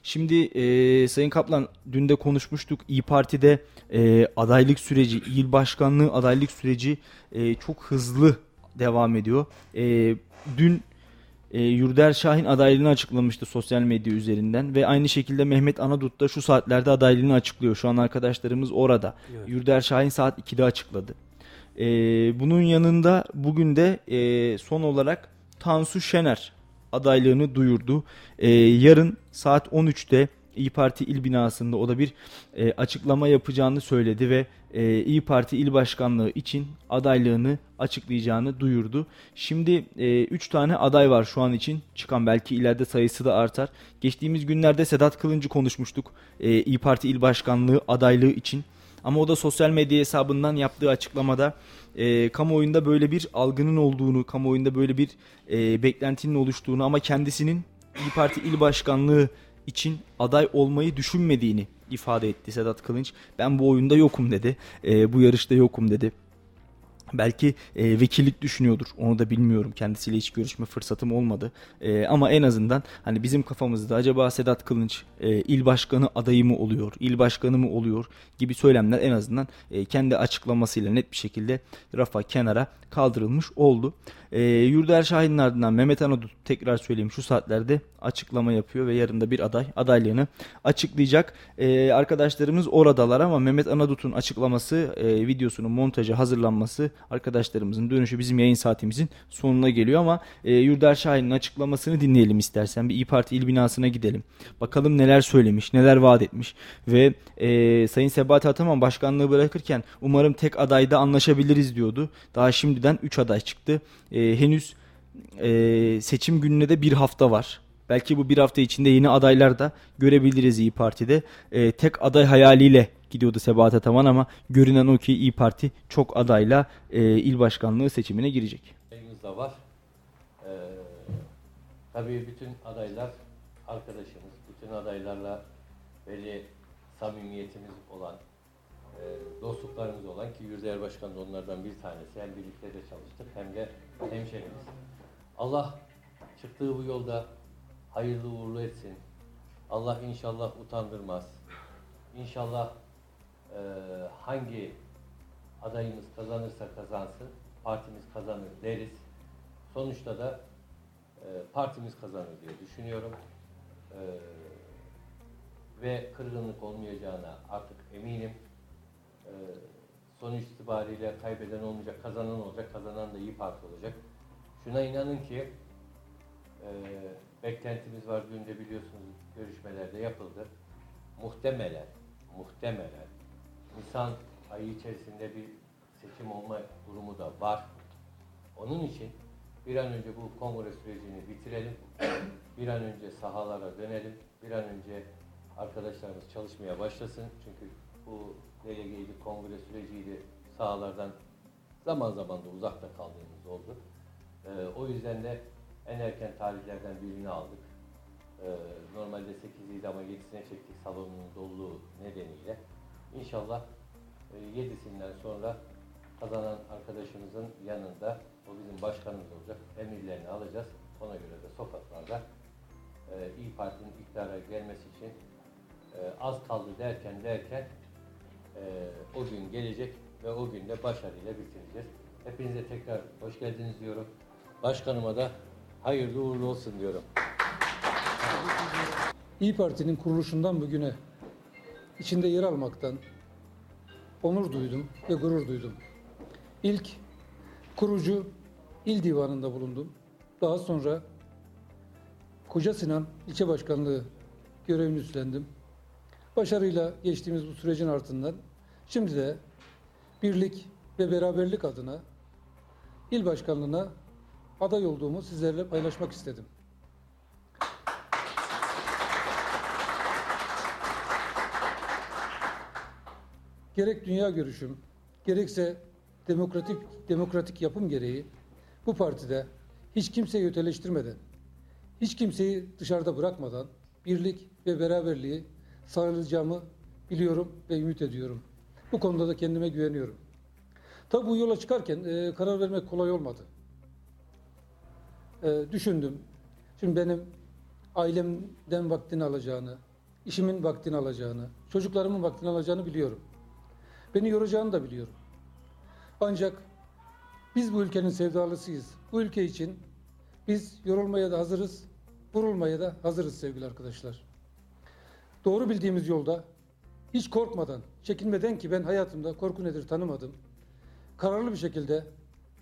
Şimdi e, Sayın Kaplan dün de konuşmuştuk. İyi Parti'de e, adaylık süreci, il başkanlığı adaylık süreci e, çok hızlı devam ediyor. E, dün e, Yurder Şahin adaylığını açıklamıştı sosyal medya üzerinden ve aynı şekilde Mehmet Anadut da şu saatlerde adaylığını açıklıyor. Şu an arkadaşlarımız orada. Evet. Yurder Şahin saat 2'de açıkladı. E, bunun yanında bugün de e, son olarak Tansu Şener adaylığını duyurdu. E, yarın saat 13'te İyi Parti il binasında o da bir e, açıklama yapacağını söyledi ve e, İyi Parti il başkanlığı için adaylığını açıklayacağını duyurdu. Şimdi 3 e, tane aday var şu an için çıkan belki ileride sayısı da artar. Geçtiğimiz günlerde Sedat Kılıncı konuşmuştuk e, İyi Parti il başkanlığı adaylığı için. Ama o da sosyal medya hesabından yaptığı açıklamada e, kamuoyunda böyle bir algının olduğunu, kamuoyunda böyle bir e, beklentinin oluştuğunu ama kendisinin İyi Parti il başkanlığı için aday olmayı düşünmediğini ifade etti Sedat Kılınç. Ben bu oyunda yokum dedi. E, bu yarışta yokum dedi. Belki e, vekillik düşünüyordur. Onu da bilmiyorum. Kendisiyle hiç görüşme fırsatım olmadı. E, ama en azından hani bizim kafamızda acaba Sedat Kılınç e, il başkanı adayı mı oluyor, il başkanı mı oluyor gibi söylemler en azından e, kendi açıklamasıyla net bir şekilde rafa kenara kaldırılmış oldu. E, Yurder Şahin'in ardından Mehmet Anadolu tekrar söyleyeyim şu saatlerde açıklama yapıyor ve yarın da bir aday adaylığını açıklayacak. E, arkadaşlarımız oradalar ama Mehmet Anadut'un açıklaması, e, videosunun montajı hazırlanması arkadaşlarımızın dönüşü bizim yayın saatimizin sonuna geliyor ama e, Yurder Şahin'in açıklamasını dinleyelim istersen. Bir İyi Parti il binasına gidelim. Bakalım neler söylemiş, neler vaat etmiş ve e, Sayın Sebahat Ataman başkanlığı bırakırken umarım tek adayda anlaşabiliriz diyordu. Daha şimdiden 3 aday çıktı. E, henüz e, seçim gününe de bir hafta var. Belki bu bir hafta içinde yeni adaylar da görebiliriz İyi Parti'de. E, tek aday hayaliyle gidiyordu Sebahat Ataman ama görünen o ki İyi Parti çok adayla e, il başkanlığı seçimine girecek. Sayımız da var. Ee, tabii bütün adaylar arkadaşımız, bütün adaylarla belli samimiyetimiz olan, e, dostluklarımız olan ki Yurdayer Başkan da onlardan bir tanesi. Hem birlikte de çalıştık hem de hemşerimiz. Allah çıktığı bu yolda hayırlı uğurlu etsin. Allah inşallah utandırmaz. İnşallah e, hangi adayımız kazanırsa kazansın, partimiz kazanır deriz. Sonuçta da e, partimiz kazanır diye düşünüyorum. E, ve kırgınlık olmayacağına artık eminim. E, sonuç itibariyle kaybeden olmayacak, kazanan olacak, kazanan da iyi Parti olacak. Şuna inanın ki e, beklentimiz var, dün de biliyorsunuz görüşmelerde yapıldı. Muhtemelen, muhtemelen Nisan ayı içerisinde bir seçim olma durumu da var. Onun için bir an önce bu kongre sürecini bitirelim. Bir an önce sahalara dönelim. Bir an önce arkadaşlarımız çalışmaya başlasın. Çünkü bu delegeydi, kongre süreciydi sahalardan zaman zaman da uzakta kaldığımız oldu. Ee, o yüzden de en erken tarihlerden birini aldık. Ee, normalde 8'iydi ama 7'sine çektik salonun doluluğu nedeniyle. İnşallah e, 7'sinden sonra kazanan arkadaşımızın yanında o bizim başkanımız olacak. Emirlerini alacağız. Ona göre de sokaklarda e, İyi Parti'nin iktidara gelmesi için e, az kaldı derken derken e, o gün gelecek ve o gün de başarıyla bitireceğiz. Hepinize tekrar hoş geldiniz diyorum. Başkanıma da hayırlı uğurlu olsun diyorum. İyi Parti'nin kuruluşundan bugüne içinde yer almaktan onur duydum ve gurur duydum. İlk kurucu il divanında bulundum. Daha sonra Koca Sinan ilçe başkanlığı görevini üstlendim. Başarıyla geçtiğimiz bu sürecin ardından şimdi de birlik ve beraberlik adına il başkanlığına aday olduğumu sizlerle paylaşmak istedim. gerek dünya görüşüm, gerekse demokratik demokratik yapım gereği bu partide hiç kimseyi öteleştirmeden, hiç kimseyi dışarıda bırakmadan birlik ve beraberliği sağlayacağımı biliyorum ve ümit ediyorum. Bu konuda da kendime güveniyorum. Tabi bu yola çıkarken e, karar vermek kolay olmadı. E, düşündüm. Şimdi benim ailemden vaktini alacağını, işimin vaktini alacağını, çocuklarımın vaktini alacağını biliyorum. Beni yoracağını da biliyorum. Ancak biz bu ülkenin sevdalısıyız. Bu ülke için biz yorulmaya da hazırız, vurulmaya da hazırız sevgili arkadaşlar. Doğru bildiğimiz yolda hiç korkmadan, çekinmeden ki ben hayatımda korku nedir tanımadım. Kararlı bir şekilde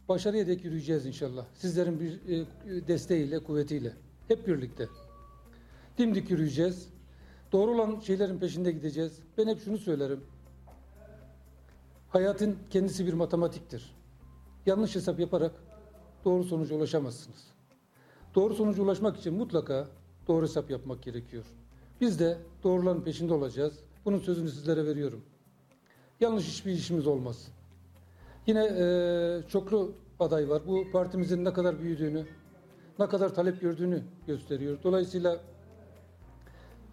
başarıya dek yürüyeceğiz inşallah. Sizlerin bir e, desteğiyle, kuvvetiyle. Hep birlikte. Dimdik yürüyeceğiz. Doğru olan şeylerin peşinde gideceğiz. Ben hep şunu söylerim. Hayatın kendisi bir matematiktir. Yanlış hesap yaparak doğru sonuca ulaşamazsınız. Doğru sonuca ulaşmak için mutlaka doğru hesap yapmak gerekiyor. Biz de doğruların peşinde olacağız. Bunun sözünü sizlere veriyorum. Yanlış hiçbir işimiz olmaz. Yine e, çoklu aday var. Bu partimizin ne kadar büyüdüğünü, ne kadar talep gördüğünü gösteriyor. Dolayısıyla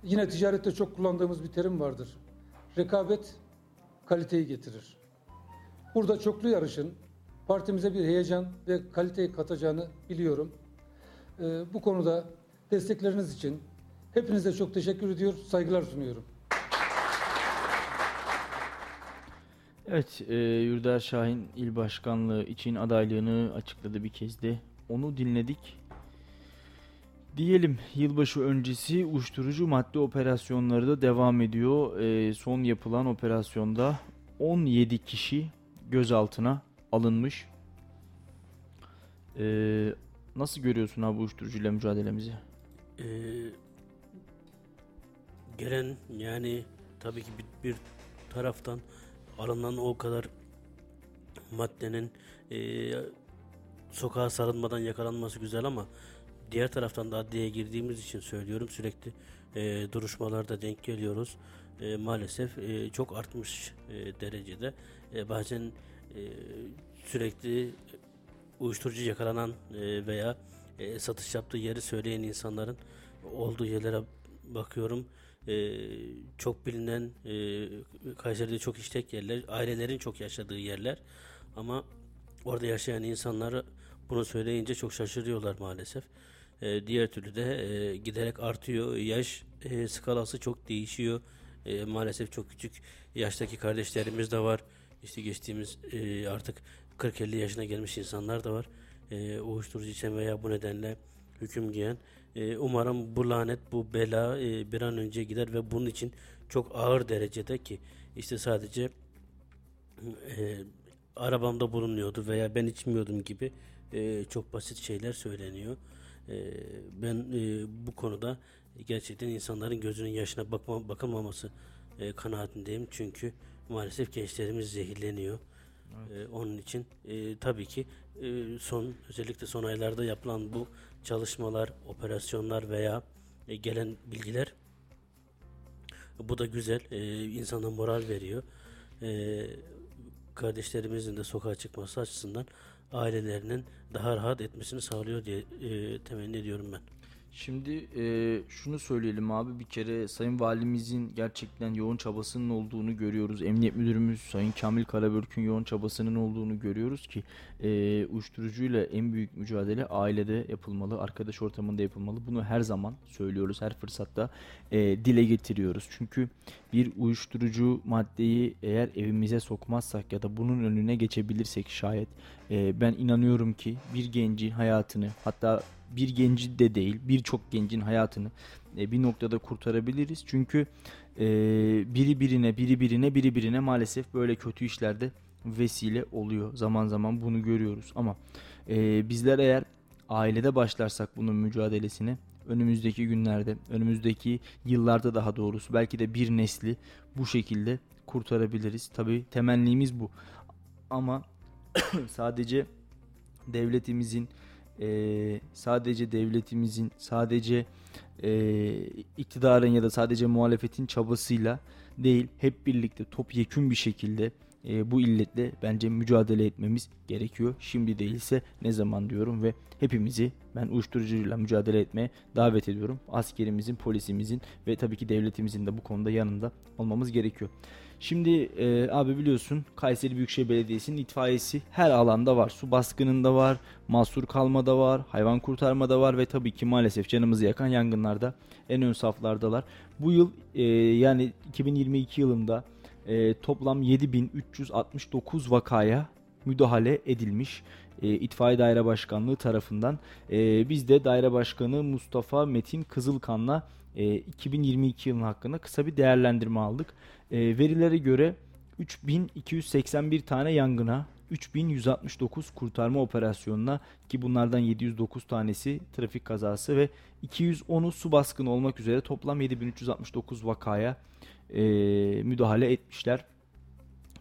yine ticarette çok kullandığımız bir terim vardır. Rekabet kaliteyi getirir. Burada çoklu yarışın partimize bir heyecan ve kaliteyi katacağını biliyorum. Ee, bu konuda destekleriniz için hepinize çok teşekkür ediyor, saygılar sunuyorum. Evet, e, Yurder Şahin il başkanlığı için adaylığını açıkladı bir kez de. Onu dinledik. Diyelim yılbaşı öncesi uyuşturucu madde operasyonları da devam ediyor. E, son yapılan operasyonda 17 kişi gözaltına alınmış. E, nasıl görüyorsun abi uyuşturucuyla mücadelemizi? Ee, gelen yani tabii ki bir, bir taraftan alınan o kadar maddenin e, sokağa sarılmadan yakalanması güzel ama diğer taraftan da adliyeye girdiğimiz için söylüyorum sürekli e, duruşmalarda denk geliyoruz. E, maalesef e, çok artmış e, derecede. E, bazen e, sürekli uyuşturucu yakalanan e, veya e, satış yaptığı yeri söyleyen insanların olduğu yerlere bakıyorum. E, çok bilinen e, Kayseri'de çok işlek yerler, ailelerin çok yaşadığı yerler ama orada yaşayan insanlar bunu söyleyince çok şaşırıyorlar maalesef. E, diğer türlü de e, giderek artıyor. Yaş e, skalası çok değişiyor. e, maalesef çok küçük yaştaki kardeşlerimiz de var. İşte geçtiğimiz e, artık 40-50 yaşına gelmiş insanlar da var. E, uyuşturucu içen veya bu nedenle hüküm giyen. E, umarım bu lanet, bu bela e, bir an önce gider ve bunun için çok ağır derecede ki işte sadece e, arabamda bulunuyordu veya ben içmiyordum gibi e, çok basit şeyler söyleniyor. E, ben e, bu konuda gerçekten insanların gözünün yaşına bakma, bakılmaması e, kanaatindeyim. Çünkü maalesef gençlerimiz zehirleniyor. E, onun için e, tabii ki e, son özellikle son aylarda yapılan bu çalışmalar, operasyonlar veya e, gelen bilgiler bu da güzel. E, insana moral veriyor. E, kardeşlerimizin de sokağa çıkması açısından ailelerinin daha rahat etmesini sağlıyor diye temenni ediyorum ben. Şimdi e, şunu söyleyelim abi bir kere Sayın Valimizin gerçekten yoğun çabasının olduğunu görüyoruz. Emniyet Müdürümüz Sayın Kamil Karabörk'ün yoğun çabasının olduğunu görüyoruz ki e, uyuşturucuyla en büyük mücadele ailede yapılmalı, arkadaş ortamında yapılmalı. Bunu her zaman söylüyoruz, her fırsatta e, dile getiriyoruz. Çünkü bir uyuşturucu maddeyi eğer evimize sokmazsak ya da bunun önüne geçebilirsek şayet e, ben inanıyorum ki bir gencin hayatını hatta bir genci de değil birçok gencin hayatını e, bir noktada kurtarabiliriz. Çünkü e, biri birine biri birine biri birine maalesef böyle kötü işlerde vesile oluyor. Zaman zaman bunu görüyoruz ama e, bizler eğer ailede başlarsak bunun mücadelesine önümüzdeki günlerde, önümüzdeki yıllarda daha doğrusu belki de bir nesli bu şekilde kurtarabiliriz. Tabi temennimiz bu. Ama sadece devletimizin e, sadece devletimizin, sadece e, iktidarın ya da sadece muhalefetin çabasıyla değil, hep birlikte topyekün bir şekilde e, bu illetle bence mücadele etmemiz gerekiyor. Şimdi değilse ne zaman diyorum ve hepimizi ben uyuşturucuyla mücadele etmeye davet ediyorum. Askerimizin, polisimizin ve tabii ki devletimizin de bu konuda yanında olmamız gerekiyor. Şimdi e, abi biliyorsun Kayseri Büyükşehir Belediyesi'nin itfaiyesi her alanda var. Su baskınında var, mahsur kalmada var, hayvan kurtarmada var ve tabii ki maalesef canımızı yakan yangınlarda en ön saflardalar. Bu yıl e, yani 2022 yılında e, toplam 7369 vakaya müdahale edilmiş e, İtfaiye Daire Başkanlığı tarafından. E, biz de Daire Başkanı Mustafa Metin Kızılkan'la e, 2022 yılının hakkında kısa bir değerlendirme aldık. E, verilere göre 3281 tane yangına, 3169 kurtarma operasyonuna ki bunlardan 709 tanesi trafik kazası ve 210'u su baskını olmak üzere toplam 7369 vakaya e, müdahale etmişler.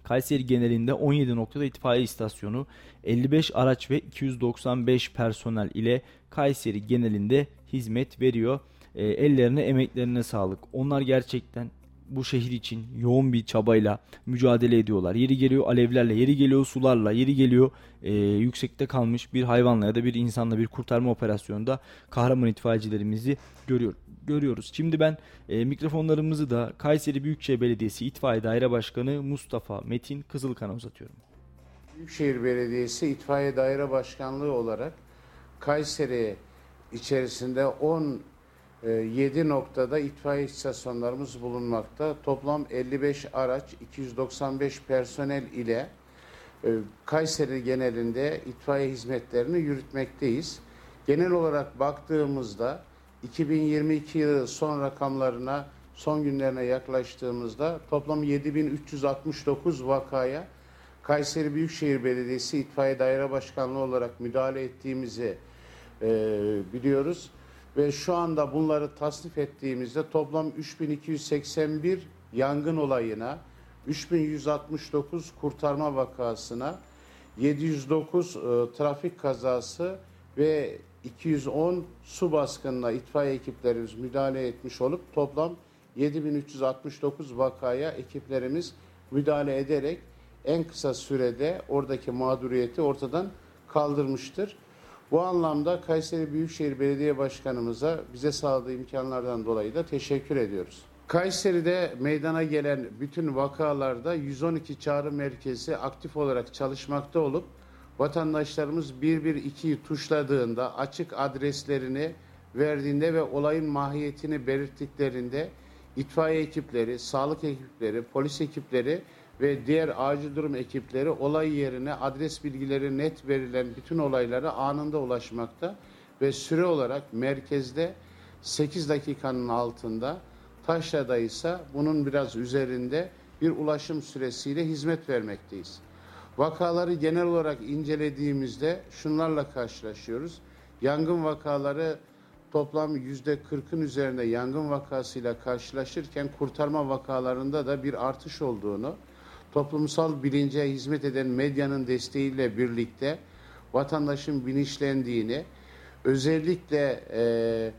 Kayseri genelinde 17 noktada itfaiye istasyonu, 55 araç ve 295 personel ile Kayseri genelinde hizmet veriyor. E, ellerine emeklerine sağlık. Onlar gerçekten bu şehir için yoğun bir çabayla mücadele ediyorlar. Yeri geliyor alevlerle, yeri geliyor sularla, yeri geliyor e, yüksekte kalmış bir hayvanla ya da bir insanla bir kurtarma operasyonunda kahraman itfaiyecilerimizi görüyor, görüyoruz. Şimdi ben e, mikrofonlarımızı da Kayseri Büyükşehir Belediyesi İtfaiye Daire Başkanı Mustafa Metin Kızılkan'a uzatıyorum. Büyükşehir Belediyesi İtfaiye Daire Başkanlığı olarak Kayseri içerisinde 10 7 noktada itfaiye istasyonlarımız bulunmakta. Toplam 55 araç, 295 personel ile e, Kayseri genelinde itfaiye hizmetlerini yürütmekteyiz. Genel olarak baktığımızda 2022 yılı son rakamlarına, son günlerine yaklaştığımızda toplam 7369 vakaya Kayseri Büyükşehir Belediyesi İtfaiye Daire Başkanlığı olarak müdahale ettiğimizi e, biliyoruz ve şu anda bunları tasnif ettiğimizde toplam 3281 yangın olayına, 3169 kurtarma vakasına, 709 e, trafik kazası ve 210 su baskınına itfaiye ekiplerimiz müdahale etmiş olup toplam 7369 vakaya ekiplerimiz müdahale ederek en kısa sürede oradaki mağduriyeti ortadan kaldırmıştır. Bu anlamda Kayseri Büyükşehir Belediye Başkanımıza bize sağladığı imkanlardan dolayı da teşekkür ediyoruz. Kayseri'de meydana gelen bütün vakalarda 112 çağrı merkezi aktif olarak çalışmakta olup vatandaşlarımız 112'yi tuşladığında açık adreslerini verdiğinde ve olayın mahiyetini belirttiklerinde itfaiye ekipleri, sağlık ekipleri, polis ekipleri ve diğer acil durum ekipleri olay yerine adres bilgileri net verilen bütün olaylara anında ulaşmakta ve süre olarak merkezde 8 dakikanın altında Taşra'da ise bunun biraz üzerinde bir ulaşım süresiyle hizmet vermekteyiz. Vakaları genel olarak incelediğimizde şunlarla karşılaşıyoruz. Yangın vakaları toplam yüzde 40'ın üzerinde yangın vakasıyla karşılaşırken kurtarma vakalarında da bir artış olduğunu, toplumsal bilince hizmet eden medyanın desteğiyle birlikte vatandaşın bilinçlendiğini, özellikle e,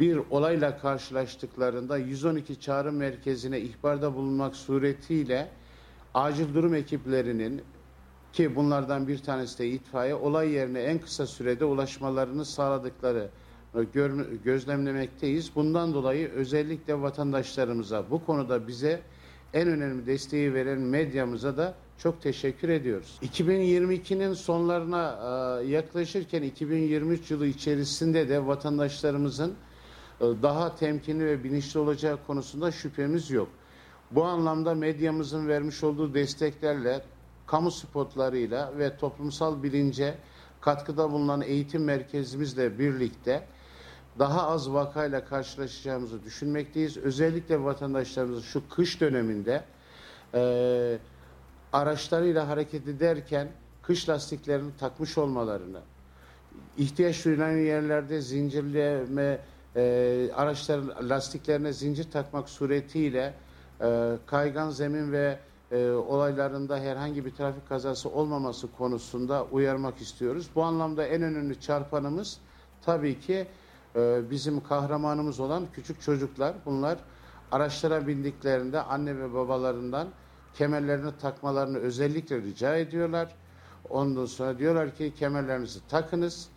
bir olayla karşılaştıklarında 112 çağrı merkezine ihbarda bulunmak suretiyle acil durum ekiplerinin ki bunlardan bir tanesi de itfaiye olay yerine en kısa sürede ulaşmalarını sağladıkları gözlemlemekteyiz. Bundan dolayı özellikle vatandaşlarımıza bu konuda bize en önemli desteği veren medyamıza da çok teşekkür ediyoruz. 2022'nin sonlarına yaklaşırken 2023 yılı içerisinde de vatandaşlarımızın daha temkinli ve bilinçli olacağı konusunda şüphemiz yok. Bu anlamda medyamızın vermiş olduğu desteklerle, kamu spotlarıyla ve toplumsal bilince katkıda bulunan eğitim merkezimizle birlikte daha az vakayla karşılaşacağımızı düşünmekteyiz. Özellikle vatandaşlarımızın şu kış döneminde e, araçlarıyla hareket ederken kış lastiklerini takmış olmalarını, ihtiyaç duyulan yerlerde zincirleme e, araçların lastiklerine zincir takmak suretiyle e, kaygan zemin ve e, olaylarında herhangi bir trafik kazası olmaması konusunda uyarmak istiyoruz. Bu anlamda en önemli çarpanımız tabii ki bizim kahramanımız olan küçük çocuklar. Bunlar araçlara bindiklerinde anne ve babalarından kemerlerini takmalarını özellikle rica ediyorlar. Ondan sonra diyorlar ki kemerlerinizi takınız.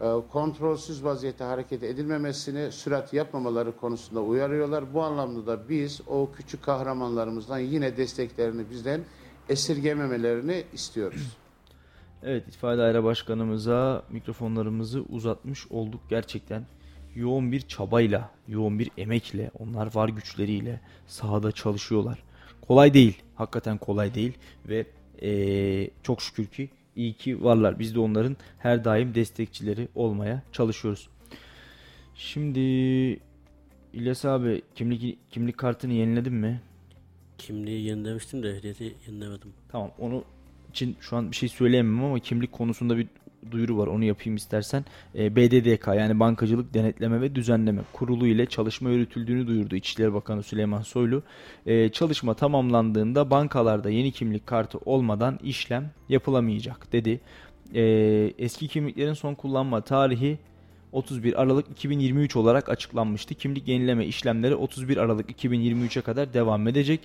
E, kontrolsüz vaziyette hareket edilmemesini, sürat yapmamaları konusunda uyarıyorlar. Bu anlamda da biz o küçük kahramanlarımızdan yine desteklerini bizden esirgememelerini istiyoruz. Evet, İtfaiye Daire Başkanımıza mikrofonlarımızı uzatmış olduk gerçekten. Yoğun bir çabayla, yoğun bir emekle, onlar var güçleriyle sahada çalışıyorlar. Kolay değil, hakikaten kolay değil ve ee, çok şükür ki iyi ki varlar. Biz de onların her daim destekçileri olmaya çalışıyoruz. Şimdi İlyas abi kimlik kimlik kartını yeniledin mi? Kimliği yenilemiştim de ehliyeti yenilemedim. Tamam onu için şu an bir şey söyleyemem ama kimlik konusunda bir duyuru var onu yapayım istersen. E, BDDK yani Bankacılık Denetleme ve Düzenleme Kurulu ile çalışma yürütüldüğünü duyurdu İçişleri Bakanı Süleyman Soylu. E, çalışma tamamlandığında bankalarda yeni kimlik kartı olmadan işlem yapılamayacak dedi. E, eski kimliklerin son kullanma tarihi 31 Aralık 2023 olarak açıklanmıştı. Kimlik yenileme işlemleri 31 Aralık 2023'e kadar devam edecek.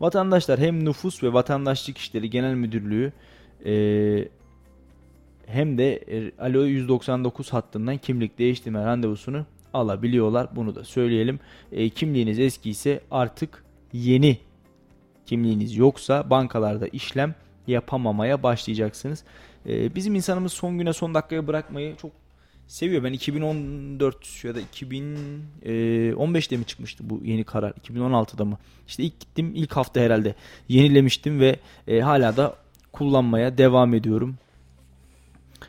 Vatandaşlar hem Nüfus ve Vatandaşlık İşleri Genel Müdürlüğü e, hem de e, Alo 199 hattından kimlik değiştirme randevusunu alabiliyorlar. Bunu da söyleyelim. E, kimliğiniz eski ise artık yeni kimliğiniz yoksa bankalarda işlem yapamamaya başlayacaksınız. E, bizim insanımız son güne son dakikaya bırakmayı çok seviyor. Ben 2014 ya da 2015'te mi çıkmıştı bu yeni karar? 2016'da mı? İşte ilk gittim ilk hafta herhalde yenilemiştim ve e, hala da kullanmaya devam ediyorum.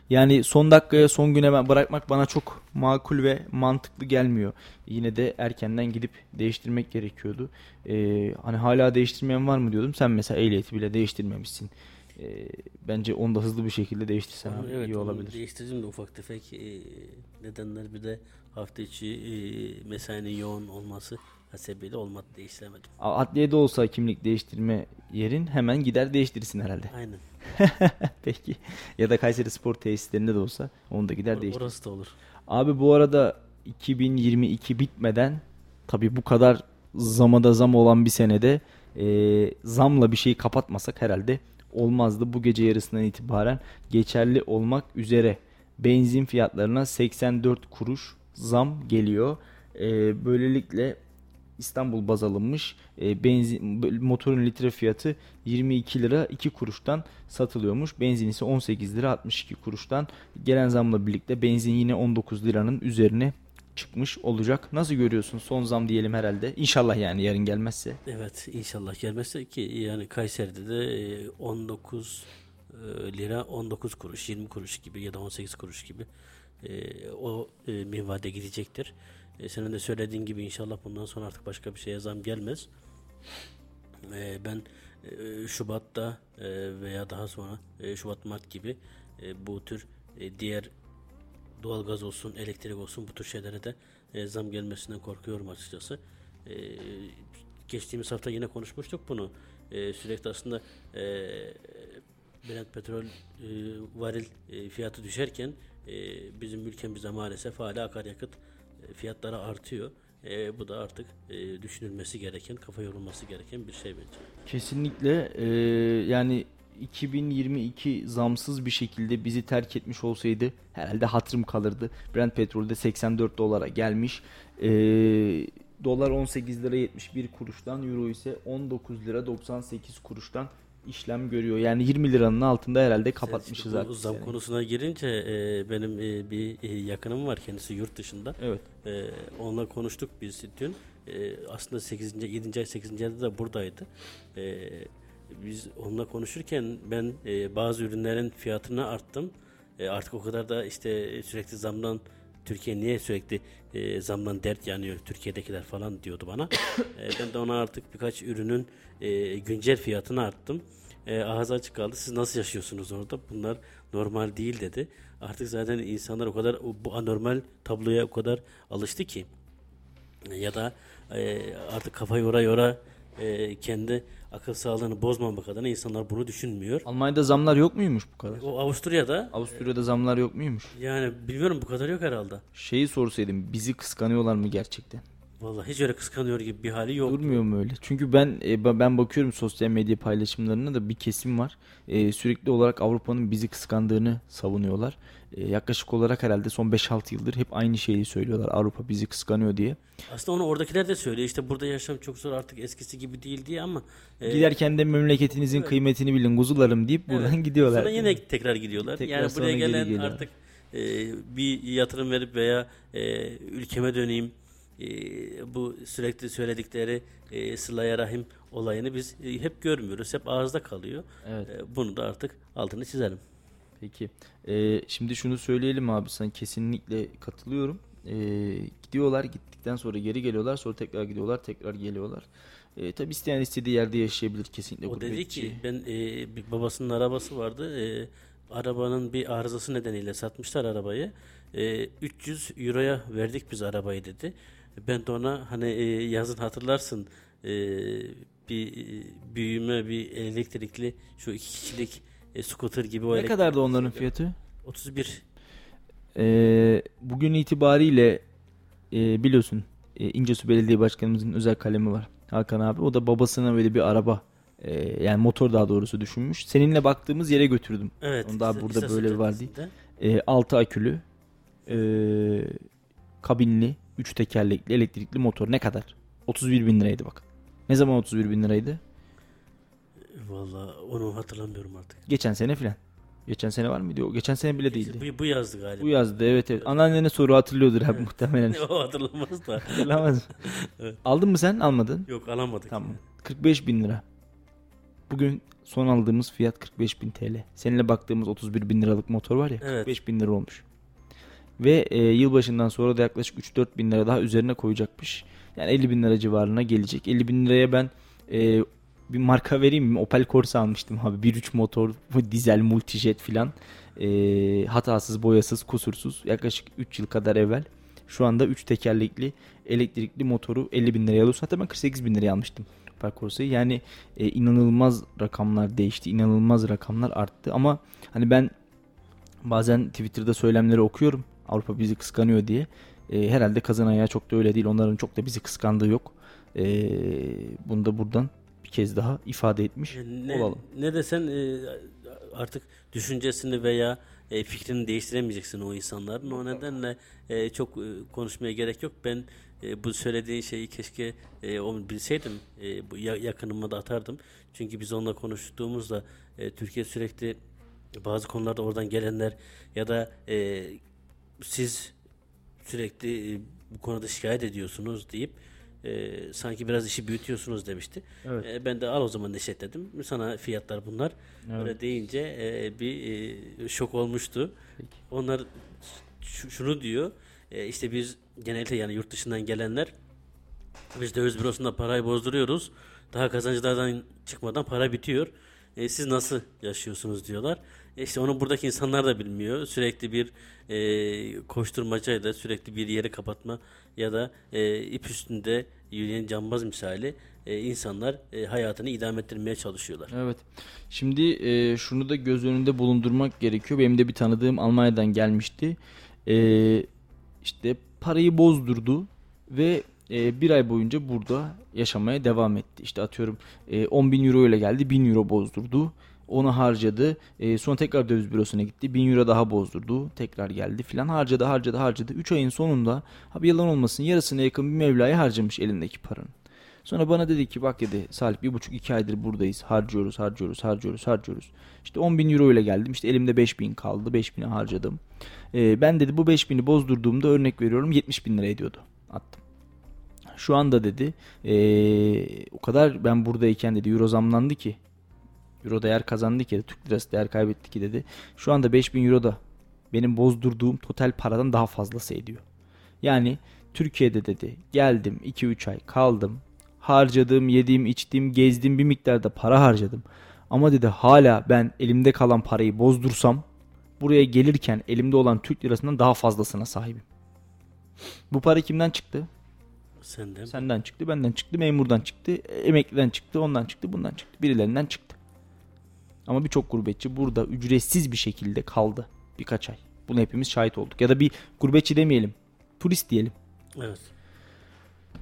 Yani son dakikaya son güne bırakmak bana çok makul ve mantıklı gelmiyor. Yine de erkenden gidip değiştirmek gerekiyordu. Ee, hani hala değiştirmeyen var mı diyordum. Sen mesela ehliyeti bile değiştirmemişsin. Ee, bence onu da hızlı bir şekilde değiştirsen evet, iyi olabilir. Değiştirdim de ufak tefek e, nedenler bir de hafta içi e, mesainin yoğun olması hasebiyle olmadı değiştiremedim. Adliyede olsa kimlik değiştirme yerin hemen gider değiştirirsin herhalde. Aynen. Peki. Ya da Kayseri Spor tesislerinde de olsa onu da gider değiştirir. Orası da olur. Abi bu arada 2022 bitmeden tabi bu kadar zamada zam olan bir senede e, zamla bir şeyi kapatmasak herhalde olmazdı. Bu gece yarısından itibaren geçerli olmak üzere benzin fiyatlarına 84 kuruş zam geliyor. E, böylelikle İstanbul baz alınmış e, benzin motorun litre fiyatı 22 lira 2 kuruştan satılıyormuş. Benzin ise 18 lira 62 kuruştan. Gelen zamla birlikte benzin yine 19 liranın üzerine çıkmış olacak. Nasıl görüyorsun son zam diyelim herhalde. İnşallah yani yarın gelmezse. Evet inşallah gelmezse ki yani Kayseri'de de e, 19 e, lira 19 kuruş 20 kuruş gibi ya da 18 kuruş gibi e, o e, minvalde gidecektir. E, senin de söylediğin gibi inşallah bundan sonra artık başka bir şeye zam gelmez. E, ben e, Şubat'ta e, veya daha sonra e, Şubat Mart gibi e, bu tür e, diğer doğalgaz olsun, elektrik olsun bu tür şeylere de e, zam gelmesinden korkuyorum açıkçası. E, geçtiğimiz hafta yine konuşmuştuk bunu. E, sürekli aslında e, Brent petrol e, varil e, fiyatı düşerken e, bizim ülkemizde maalesef hala akaryakıt fiyatları artıyor. E, bu da artık e, düşünülmesi gereken, kafa yorulması gereken bir şey bence. Kesinlikle e, yani 2022 zamsız bir şekilde bizi terk etmiş olsaydı herhalde hatırım kalırdı. Brent petrolde 84 dolara gelmiş. E, dolar 18 lira 71 kuruştan, euro ise 19 lira 98 kuruştan işlem görüyor. Yani 20 liranın altında herhalde kapatmışız Bu artık. Zam yani. konusuna girince e, benim e, bir e, yakınım var kendisi yurt dışında. Evet. E, onunla konuştuk biz dün. E, aslında 8. 7. ay 8. ayda da buradaydı. E, biz onunla konuşurken ben e, bazı ürünlerin fiyatını arttım. E, artık o kadar da işte sürekli zamdan Türkiye niye sürekli e, zamdan dert yanıyor Türkiye'dekiler falan diyordu bana. E, ben de ona artık birkaç ürünün e, güncel fiyatını arttım. E, ağzı açık kaldı. Siz nasıl yaşıyorsunuz orada? Bunlar normal değil dedi. Artık zaten insanlar o kadar bu anormal tabloya o kadar alıştı ki ya da e, artık kafa yora yora e, kendi akıl sağlığını bozmamak adına insanlar bunu düşünmüyor. Almanya'da zamlar yok muymuş bu kadar? O Avusturya'da Avusturya'da zamlar yok muymuş? yani bilmiyorum bu kadar yok herhalde. Şeyi sorsaydım bizi kıskanıyorlar mı gerçekten? Vallahi hiç öyle kıskanıyor gibi bir hali yok. Durmuyor mu öyle? Çünkü ben e, ben bakıyorum sosyal medya paylaşımlarına da bir kesim var. E, sürekli olarak Avrupa'nın bizi kıskandığını savunuyorlar. E, yaklaşık olarak herhalde son 5-6 yıldır hep aynı şeyi söylüyorlar. Avrupa bizi kıskanıyor diye. Aslında onu oradakiler de söylüyor. İşte burada yaşam çok zor artık eskisi gibi değil diye ama e, Giderken de memleketinizin kıymetini bilin kuzularım deyip buradan Evet. gidiyorlar. Sonra yine tekrar gidiyorlar. Tekrar yani buraya gelen artık e, bir yatırım verip veya e, ülkeme döneyim e, bu sürekli söyledikleri e, sılaya rahim olayını biz e, hep görmüyoruz. Hep ağızda kalıyor. Evet. E, bunu da artık altını çizelim. Peki. Ee, şimdi şunu söyleyelim abi sen kesinlikle katılıyorum. Ee, gidiyorlar gittikten sonra geri geliyorlar sonra tekrar gidiyorlar tekrar geliyorlar. Ee, tabi isteyen istediği yerde yaşayabilir kesinlikle O dedi ki ben e, bir babasının arabası vardı. E, arabanın bir arızası nedeniyle satmışlar arabayı. E, 300 euroya verdik biz arabayı dedi. Ben de ona hani e, yazın hatırlarsın e, bir e, büyüme bir elektrikli şu iki kişilik e, scooter gibi o Ne elektrik- kadar da onların fiyatı? 31 Ee, bugün itibariyle e, biliyorsun e, İncesu Belediye Başkanımızın özel kalemi var Hakan abi. O da babasına böyle bir araba e, yani motor daha doğrusu düşünmüş. Seninle baktığımız yere götürdüm. Evet. Onu daha İsta- burada İstasyon böyle var değil. Caddesi'nde. E, 6 akülü e, kabinli 3 tekerlekli elektrikli motor ne kadar? 31 bin liraydı bak. Ne zaman 31 bin liraydı? Vallahi onu hatırlamıyorum artık. Geçen sene filan. Geçen sene var mıydı? O geçen sene bile değildi. Bu, bu yazdı galiba. Bu yazdı evet evet. Anneannene soru hatırlıyordur abi muhtemelen. o hatırlamaz da. Hatırlamaz. Evet. Aldın mı sen? Almadın. Yok alamadık. Tamam. 45 bin lira. Bugün son aldığımız fiyat 45 bin TL. Seninle baktığımız 31 bin liralık motor var ya Evet. 45 bin lira olmuş. Ve e, yılbaşından sonra da yaklaşık 3-4 bin lira daha üzerine koyacakmış. Yani 50 bin lira civarına gelecek. 50 bin liraya ben e, bir marka vereyim mi? Opel Corsa almıştım abi. 1.3 motor, dizel, multijet filan. E, hatasız, boyasız, kusursuz. Yaklaşık 3 yıl kadar evvel. Şu anda 3 tekerlekli elektrikli motoru 50 bin liraya alıyorsun. Hatta ben 48 bin liraya almıştım Opel Corsa'yı. Yani e, inanılmaz rakamlar değişti. inanılmaz rakamlar arttı. Ama hani ben bazen Twitter'da söylemleri okuyorum. Avrupa bizi kıskanıyor diye. E, herhalde kazan ayağı çok da öyle değil. Onların çok da bizi kıskandığı yok. E, bunu da buradan bir kez daha ifade etmiş E, Ne, olalım. ne desen e, artık düşüncesini veya e, fikrini değiştiremeyeceksin o insanların. O nedenle e, çok e, konuşmaya gerek yok. Ben e, bu söylediğin şeyi keşke e, onu bilseydim e, bu ya- yakınıma da atardım. Çünkü biz onunla konuştuğumuzda e, Türkiye sürekli bazı konularda oradan gelenler ya da e, siz sürekli e, bu konuda şikayet ediyorsunuz deyip e, sanki biraz işi büyütüyorsunuz demişti. Evet. E, ben de al o zaman Neşet dedim. Sana fiyatlar bunlar. Evet. Öyle deyince e, bir e, şok olmuştu. Onlar şu- şunu diyor. E, işte biz genellikle yani yurt dışından gelenler biz döviz bürosunda parayı bozduruyoruz. Daha kazancılardan çıkmadan para bitiyor. E, siz nasıl yaşıyorsunuz diyorlar. İşte onu buradaki insanlar da bilmiyor. Sürekli bir e, koşturmacayla sürekli bir yeri kapatma ya da e, ip üstünde yürüyen cambaz misali e, insanlar e, hayatını idame ettirmeye çalışıyorlar. Evet. Şimdi e, şunu da göz önünde bulundurmak gerekiyor. Benim de bir tanıdığım Almanya'dan gelmişti. E, işte parayı bozdurdu ve e, bir ay boyunca burada yaşamaya devam etti. İşte atıyorum e, 10 bin euro ile geldi 1000 euro bozdurdu. Onu harcadı. E, sonra tekrar döviz bürosuna gitti. 1000 euro daha bozdurdu. Tekrar geldi filan. Harcadı harcadı harcadı. 3 ayın sonunda abi yalan olmasın yarısına yakın bir mevlayı harcamış elindeki paranın. Sonra bana dedi ki bak dedi Salih bir buçuk iki aydır buradayız. Harcıyoruz harcıyoruz harcıyoruz harcıyoruz. İşte 10 bin euro ile geldim. İşte elimde 5 bin kaldı. 5 bini harcadım. Ee, ben dedi bu 5 bini bozdurduğumda örnek veriyorum 70 bin lira ediyordu. Attım. Şu anda dedi ee, o kadar ben buradayken dedi euro zamlandı ki euro değer kazandı ki Türk lirası değer kaybetti ki dedi. Şu anda 5000 euro da benim bozdurduğum total paradan daha fazlası ediyor. Yani Türkiye'de dedi geldim 2-3 ay kaldım harcadığım, yediğim, içtiğim, gezdiğim bir miktarda para harcadım. Ama dedi hala ben elimde kalan parayı bozdursam buraya gelirken elimde olan Türk lirasından daha fazlasına sahibim. Bu para kimden çıktı? Senden. Senden çıktı, benden çıktı, memurdan çıktı, emekliden çıktı, ondan çıktı, bundan çıktı. Birilerinden çıktı. Ama birçok gurbetçi burada ücretsiz bir şekilde kaldı birkaç ay. Buna hepimiz şahit olduk. Ya da bir gurbetçi demeyelim, turist diyelim. Evet.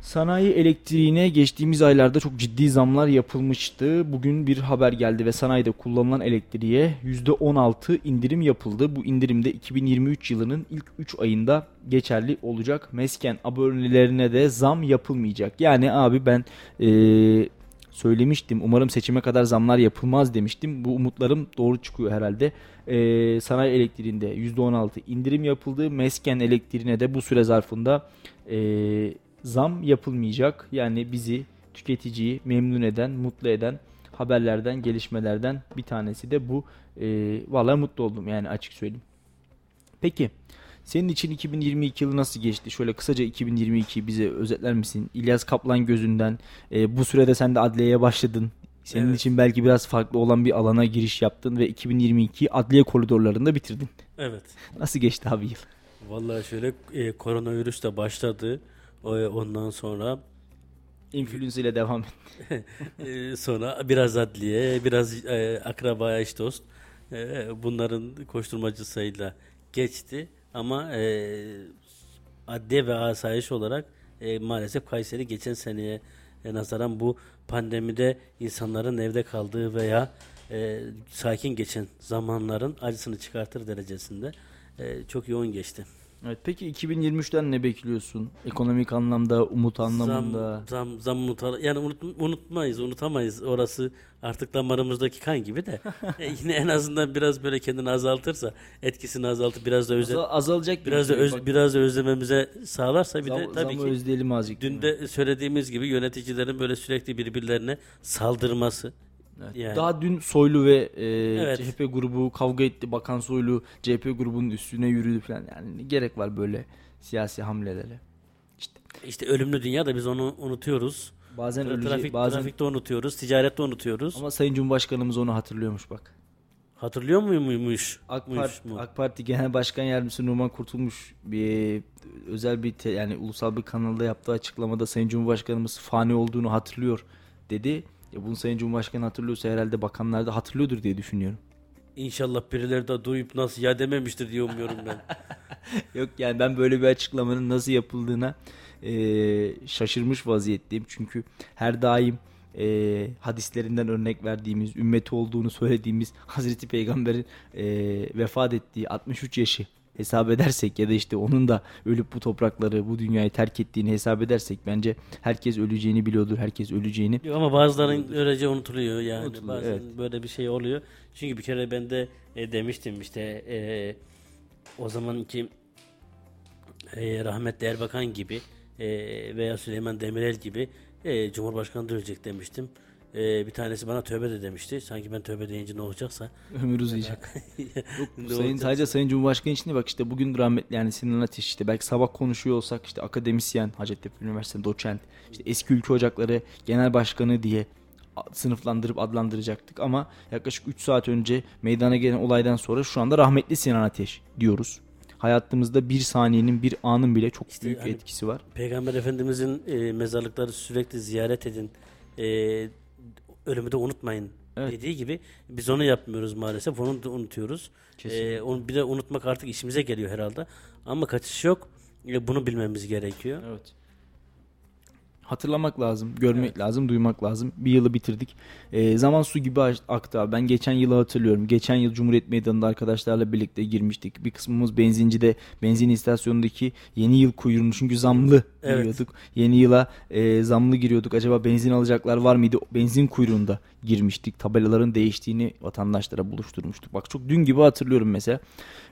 Sanayi elektriğine geçtiğimiz aylarda çok ciddi zamlar yapılmıştı. Bugün bir haber geldi ve sanayide kullanılan elektriğe %16 indirim yapıldı. Bu indirim de 2023 yılının ilk 3 ayında geçerli olacak. Mesken abonelerine de zam yapılmayacak. Yani abi ben eee, söylemiştim. Umarım seçime kadar zamlar yapılmaz demiştim. Bu umutlarım doğru çıkıyor herhalde. Eee, sanayi elektriğinde %16 indirim yapıldı. Mesken elektriğine de bu süre zarfında eee, zam yapılmayacak. Yani bizi tüketiciyi memnun eden, mutlu eden haberlerden, gelişmelerden bir tanesi de bu. Eee vallahi mutlu oldum yani açık söyleyeyim. Peki senin için 2022 yılı nasıl geçti? Şöyle kısaca 2022'yi bize özetler misin? İlyas Kaplan gözünden e, bu sürede sen de adliyeye başladın. Senin Evet. için belki biraz farklı olan bir alana giriş yaptın ve 2022'yi adliye koridorlarında bitirdin. Evet. Nasıl geçti abi yıl? Vallahi şöyle e, koronavirüs de başladı. O, ondan sonra Influenza ile devam et. e, sonra biraz adliye, biraz e, akraba eş dost. E, bunların koşturmacısıyla geçti. Ama e, adliye ve asayiş olarak e, maalesef Kayseri geçen seneye e, nazaran bu pandemide insanların evde kaldığı veya e, sakin geçen zamanların acısını çıkartır derecesinde e, çok yoğun geçti. Evet, peki 2023'ten ne bekliyorsun? Ekonomik anlamda, umut anlamında. Zam, zam, zam unutar, yani unut, unutmayız, unutamayız. Orası artık damarımızdaki kan gibi de. E, yine en azından biraz böyle kendini azaltırsa, etkisini azaltıp biraz da özle, Azal- azalacak biraz da öz, Bak, biraz da özlememize sağlarsa bir de zam- tabii zamı ki özleyelim azıcık. dün de söylediğimiz gibi yöneticilerin böyle sürekli birbirlerine saldırması. Evet. Yani. Daha dün Soylu ve e, Evet. CHP grubu kavga etti. Bakan Soylu CHP grubunun üstüne yürüdü falan. Yani gerek var böyle siyasi hamlelere. İşte İşte ölümlü dünya da biz onu unutuyoruz. bazen Tra- Trafik, bazen Trafikte unutuyoruz, ticarette unutuyoruz. ama Sayın Cumhurbaşkanımız onu hatırlıyormuş bak. Hatırlıyor muymuş? AK Parti, mu? AK Parti Genel Başkan Yardımcısı Numan Kurtulmuş bir özel bir te- yani ulusal bir kanalda yaptığı açıklamada Sayın Cumhurbaşkanımız fani olduğunu hatırlıyor dedi. Ya bunu Sayın Cumhurbaşkanı hatırlıyorsa herhalde bakanlar da hatırlıyordur diye düşünüyorum. İnşallah birileri de duyup nasıl ya dememiştir diye umuyorum ben. Yok yani ben böyle bir açıklamanın nasıl yapıldığına eee, şaşırmış vaziyetteyim. Çünkü her daim eee, hadislerinden örnek verdiğimiz, ümmeti olduğunu söylediğimiz Hazreti Peygamber'in eee, vefat ettiği 63 yaşı hesap edersek ya da işte onun da ölüp bu toprakları, bu dünyayı terk ettiğini hesap edersek bence herkes öleceğini biliyordur, herkes öleceğini. Yok ama bazıların öylece unutuluyor yani. Unutuluyor, Bazen evet. böyle bir şey oluyor. Çünkü bir kere ben de e, demiştim işte e, o zamanki e, rahmetli Erbakan gibi e, veya Süleyman Demirel gibi e, Cumhurbaşkanı dönecek demiştim. E, bir tanesi bana tövbe de demişti. Sanki ben tövbe deyince ne olacaksa. Ömür uzayacak. Yok, sayın, olacaksa. sadece Sayın Cumhurbaşkanı için de bak işte bugün rahmetli yani Sinan Ateş işte belki sabah konuşuyor olsak işte akademisyen Hacettepe Üniversitesi doçent işte eski ülke ocakları genel başkanı diye sınıflandırıp adlandıracaktık ama yaklaşık 3 saat önce meydana gelen olaydan sonra şu anda rahmetli Sinan Ateş diyoruz. Hayatımızda bir saniyenin bir anın bile çok İşte büyük hani- etkisi var. Peygamber Efendimizin e, mezarlıkları sürekli ziyaret edin. E, ölümü de unutmayın Evet. dediği gibi biz onu yapmıyoruz maalesef. Onu da unutuyoruz. Kesinlikle. E, onu bir de unutmak artık işimize geliyor herhalde. Ama kaçış yok. E, bunu bilmemiz gerekiyor. Evet. Hatırlamak lazım, görmek lazım, duymak lazım. Bir yılı bitirdik. Ee, zaman su gibi aktı abi. Ben geçen yılı hatırlıyorum. Geçen yıl Cumhuriyet Meydanı'nda arkadaşlarla birlikte girmiştik. Bir kısmımız benzincide, benzin istasyonundaki yeni yıl kuyruğunu çünkü zamlı Evet. giriyorduk. Yeni yıla e, zamlı giriyorduk. Acaba benzin alacaklar var mıydı? Benzin kuyruğunda girmiştik. Tabelaların değiştiğini vatandaşlara buluşturmuştuk. Bak çok dün gibi hatırlıyorum mesela.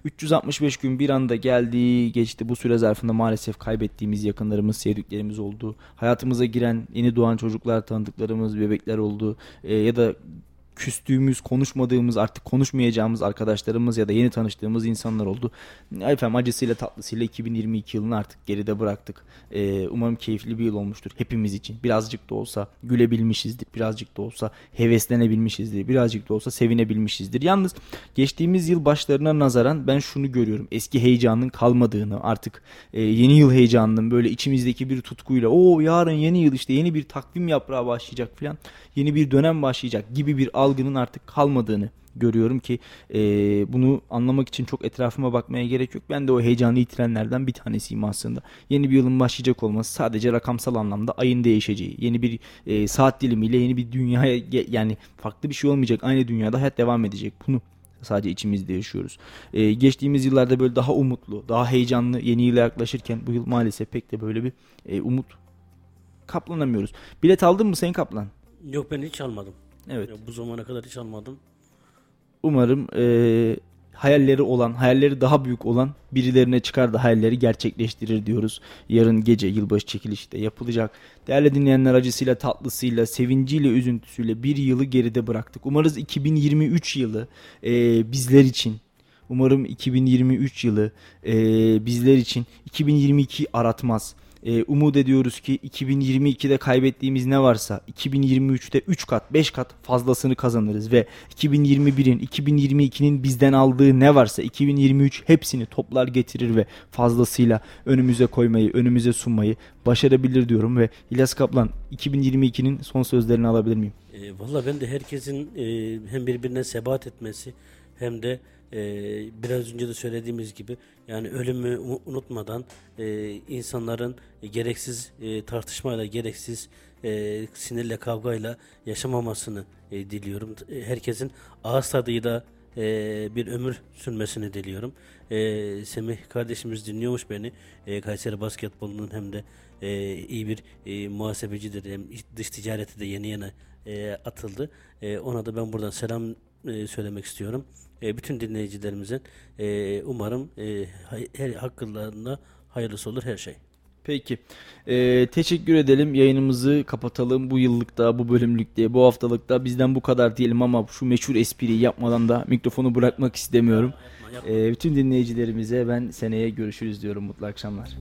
365 gün bir anda geldi, geçti. Bu süre zarfında maalesef kaybettiğimiz yakınlarımız, sevdiklerimiz oldu. Hayatımıza giren yeni doğan çocuklar, tanıdıklarımız, bebekler oldu. Ee, ya da küstüğümüz, konuşmadığımız, artık konuşmayacağımız arkadaşlarımız ya da yeni tanıştığımız insanlar oldu. Efendim acısıyla tatlısıyla 2022 yılını artık geride bıraktık. Ee, umarım keyifli bir yıl olmuştur hepimiz için. Birazcık da olsa gülebilmişizdir, birazcık da olsa heveslenebilmişizdir, birazcık da olsa sevinebilmişizdir. Yalnız geçtiğimiz yıl başlarına nazaran ben şunu görüyorum. Eski heyecanın kalmadığını, artık e, yeni yıl heyecanının böyle içimizdeki bir tutkuyla o yarın yeni yıl işte yeni bir takvim yaprağı başlayacak falan, yeni bir dönem başlayacak gibi bir algının artık kalmadığını görüyorum ki e, bunu anlamak için çok etrafıma bakmaya gerek yok. Ben de o heyecanı yitirenlerden bir tanesiyim aslında. Yeni bir yılın başlayacak olması sadece rakamsal anlamda ayın değişeceği, yeni bir e, saat dilimiyle yeni bir dünyaya yani farklı bir şey olmayacak. Aynı dünyada hayat devam edecek. Bunu sadece içimizde yaşıyoruz. E, geçtiğimiz yıllarda böyle daha umutlu, daha heyecanlı yeni yıla yaklaşırken bu yıl maalesef pek de böyle bir e, umut kaplanamıyoruz. Bilet aldın mı Sayın Kaplan? Yok ben hiç almadım. Evet. Ya Bu zamana kadar hiç almadım. Umarım e, hayalleri olan, hayalleri daha büyük olan birilerine çıkar da hayalleri gerçekleştirir diyoruz. Yarın gece yılbaşı çekilişi de yapılacak. Değerli dinleyenler acısıyla, tatlısıyla, sevinciyle, üzüntüsüyle bir yılı geride bıraktık. Umarız 2023 yılı e, bizler için Umarım 2023 yılı e, bizler için 2022 aratmaz. E, umut ediyoruz ki 2022'de kaybettiğimiz ne varsa 2023'te 3 kat 5 kat fazlasını kazanırız ve 2021'in 2022'nin bizden aldığı ne varsa 2023 hepsini toplar getirir ve fazlasıyla önümüze koymayı önümüze sunmayı başarabilir diyorum ve İlyas Kaplan 2022'nin son sözlerini alabilir miyim? E, Valla ben de herkesin e, hem birbirine sebat etmesi hem de e, biraz önce de söylediğimiz gibi yani ölümü unutmadan e, insanların gereksiz e, tartışmayla, gereksiz e, sinirle, kavgayla yaşamamasını e, diliyorum. E, herkesin ağız tadıyla e, bir ömür sürmesini diliyorum. E, Semih kardeşimiz dinliyormuş beni. E, Kayseri basketbolunun hem de e, iyi bir e, muhasebecidir. Hem dış ticareti de yeni yeni e, atıldı. E, ona da ben buradan selam e, söylemek istiyorum. E, bütün dinleyicilerimizin e, umarım e, her hakkında hayırlısı olur her şey. Peki. Ee, teşekkür edelim. Yayınımızı kapatalım. Bu yıllıkta, bu bölümlükte, bu haftalıkta bizden bu kadar diyelim ama şu meşhur espriyi yapmadan da mikrofonu bırakmak istemiyorum. Ee, bütün dinleyicilerimize ben seneye görüşürüz diyorum. Mutlu akşamlar.